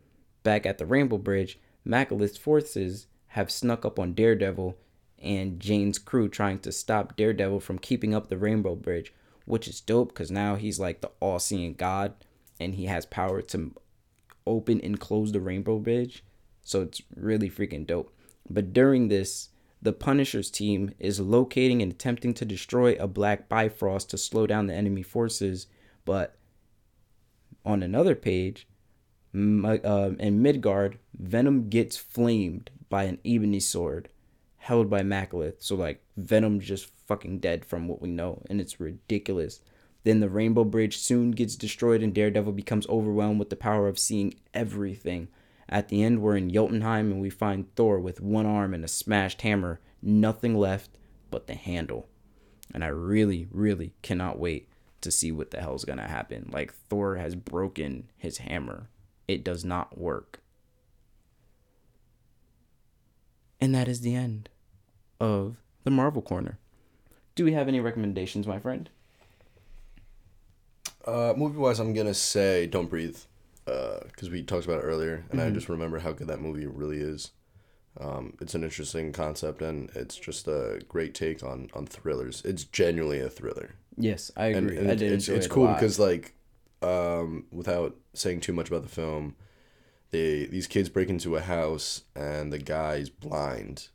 Back at the Rainbow Bridge, Machalis's forces have snuck up on Daredevil and Jane's crew trying to stop Daredevil from keeping up the Rainbow Bridge, which is dope because now he's like the all seeing God and he has power to open and close the Rainbow Bridge. So it's really freaking dope. But during this, the Punisher's team is locating and attempting to destroy a black Bifrost to slow down the enemy forces. But on another page, uh, in Midgard, Venom gets flamed by an ebony sword held by Machlis. So like Venom's just fucking dead from what we know, and it's ridiculous. Then the Rainbow Bridge soon gets destroyed, and Daredevil becomes overwhelmed with the power of seeing everything. At the end, we're in Jotunheim and we find Thor with one arm and a smashed hammer, nothing left but the handle. And I really, really cannot wait to see what the hell's gonna happen. Like, Thor has broken his hammer, it does not work. And that is the end of the Marvel Corner. Do we have any recommendations, my friend? Uh, movie wise, I'm gonna say Don't Breathe, because uh, we talked about it earlier, and mm-hmm. I just remember how good that movie really is. Um, it's an interesting concept, and it's just a great take on on thrillers. It's genuinely a thriller. Yes, I agree. And, and I did it's, it's it cool because like, um, without saying too much about the film, they these kids break into a house, and the guy's blind,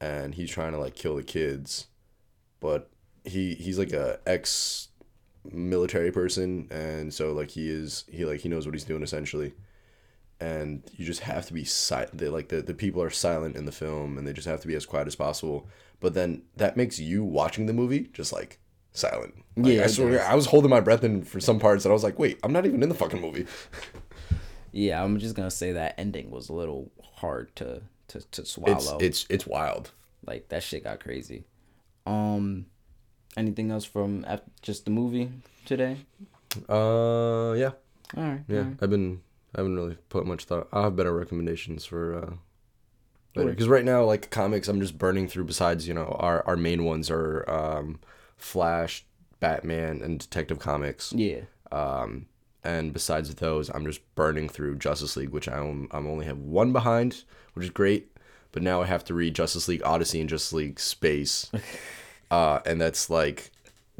and he's trying to like kill the kids, but he he's like a ex military person and so like he is he like he knows what he's doing essentially. And you just have to be silent they like the, the people are silent in the film and they just have to be as quiet as possible. But then that makes you watching the movie just like silent. Like, yeah i swear i was holding my breath in for some parts and i was like wait i'm not even in the fucking movie. [laughs] Yeah i'm just gonna say that ending was a little hard to to, to swallow. it's it's, it's wild. Like that shit got crazy. Um, anything else from just the movie today? Uh, yeah, All right. yeah. all right. I've been I haven't really put much thought. I'll have better recommendations for uh later because right now like comics I'm just burning through. Besides, you know, our our main ones are um, Flash, Batman, and Detective Comics. Yeah. Um, and besides those, I'm just burning through Justice League, which I'm I'm only have one behind, which is great. But now I have to read Justice League Odyssey and Justice League Space, [laughs] uh, and that's like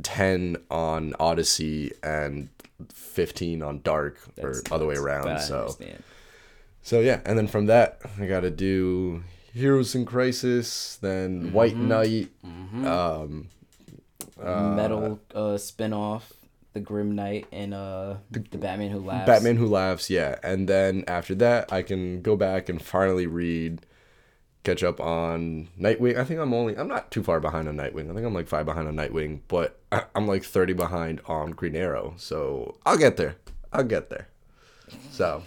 ten on Odyssey and fifteen on Dark, That's or other way around. So so yeah, and then from that I got to do Heroes in Crisis, then White Knight. Um, Metal uh spinoff, the Grim Knight, and uh the Batman Who Laughs. Batman Who Laughs, yeah. And then after that, I can go back and finally read, catch up on Nightwing. I think I'm only, I'm not too far behind on Nightwing. I think I'm like five behind on Nightwing, but I- I'm like 30 behind on Green Arrow. So I'll get there. I'll get there. So,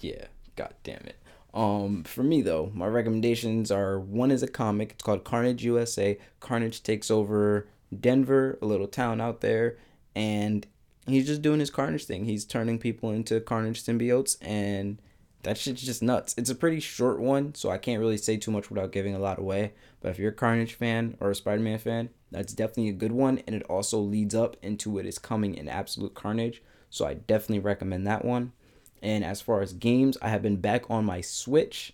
Yeah, god damn it. Um, for me though, my recommendations are one is a comic. It's called Carnage USA. Carnage takes over Denver, a little town out there, and he's just doing his Carnage thing. He's turning people into Carnage symbiotes, and that shit's just nuts. It's a pretty short one, so I can't really say too much without giving a lot away. But if you're a Carnage fan or a Spider-Man fan, that's definitely a good one, and it also leads up into what is coming in Absolute Carnage. So I definitely recommend that one. And as far as games, I have been back on my Switch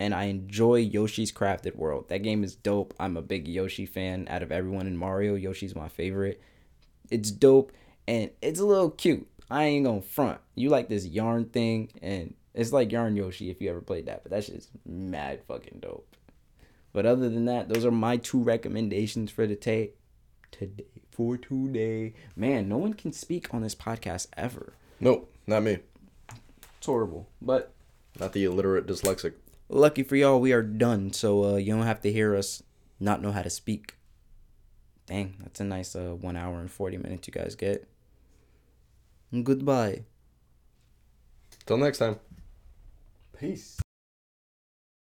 and I enjoy Yoshi's Crafted World. That game is dope. I'm a big Yoshi fan. Out of everyone in Mario, Yoshi's my favorite. It's dope and it's a little cute. I ain't gonna front. You like this yarn thing and it's like Yarn Yoshi if you ever played that, but that shit's mad fucking dope. But other than that, those are my two recommendations for the tape today. For today, man, no one can speak on this podcast ever. nope, not me. It's horrible, but Not the illiterate dyslexic. lucky for y'all, we are done. So uh, you don't have to hear us not know how to speak. Dang, that's a nice uh, one hour and 40 minutes you guys get. Goodbye. Till next time. Peace.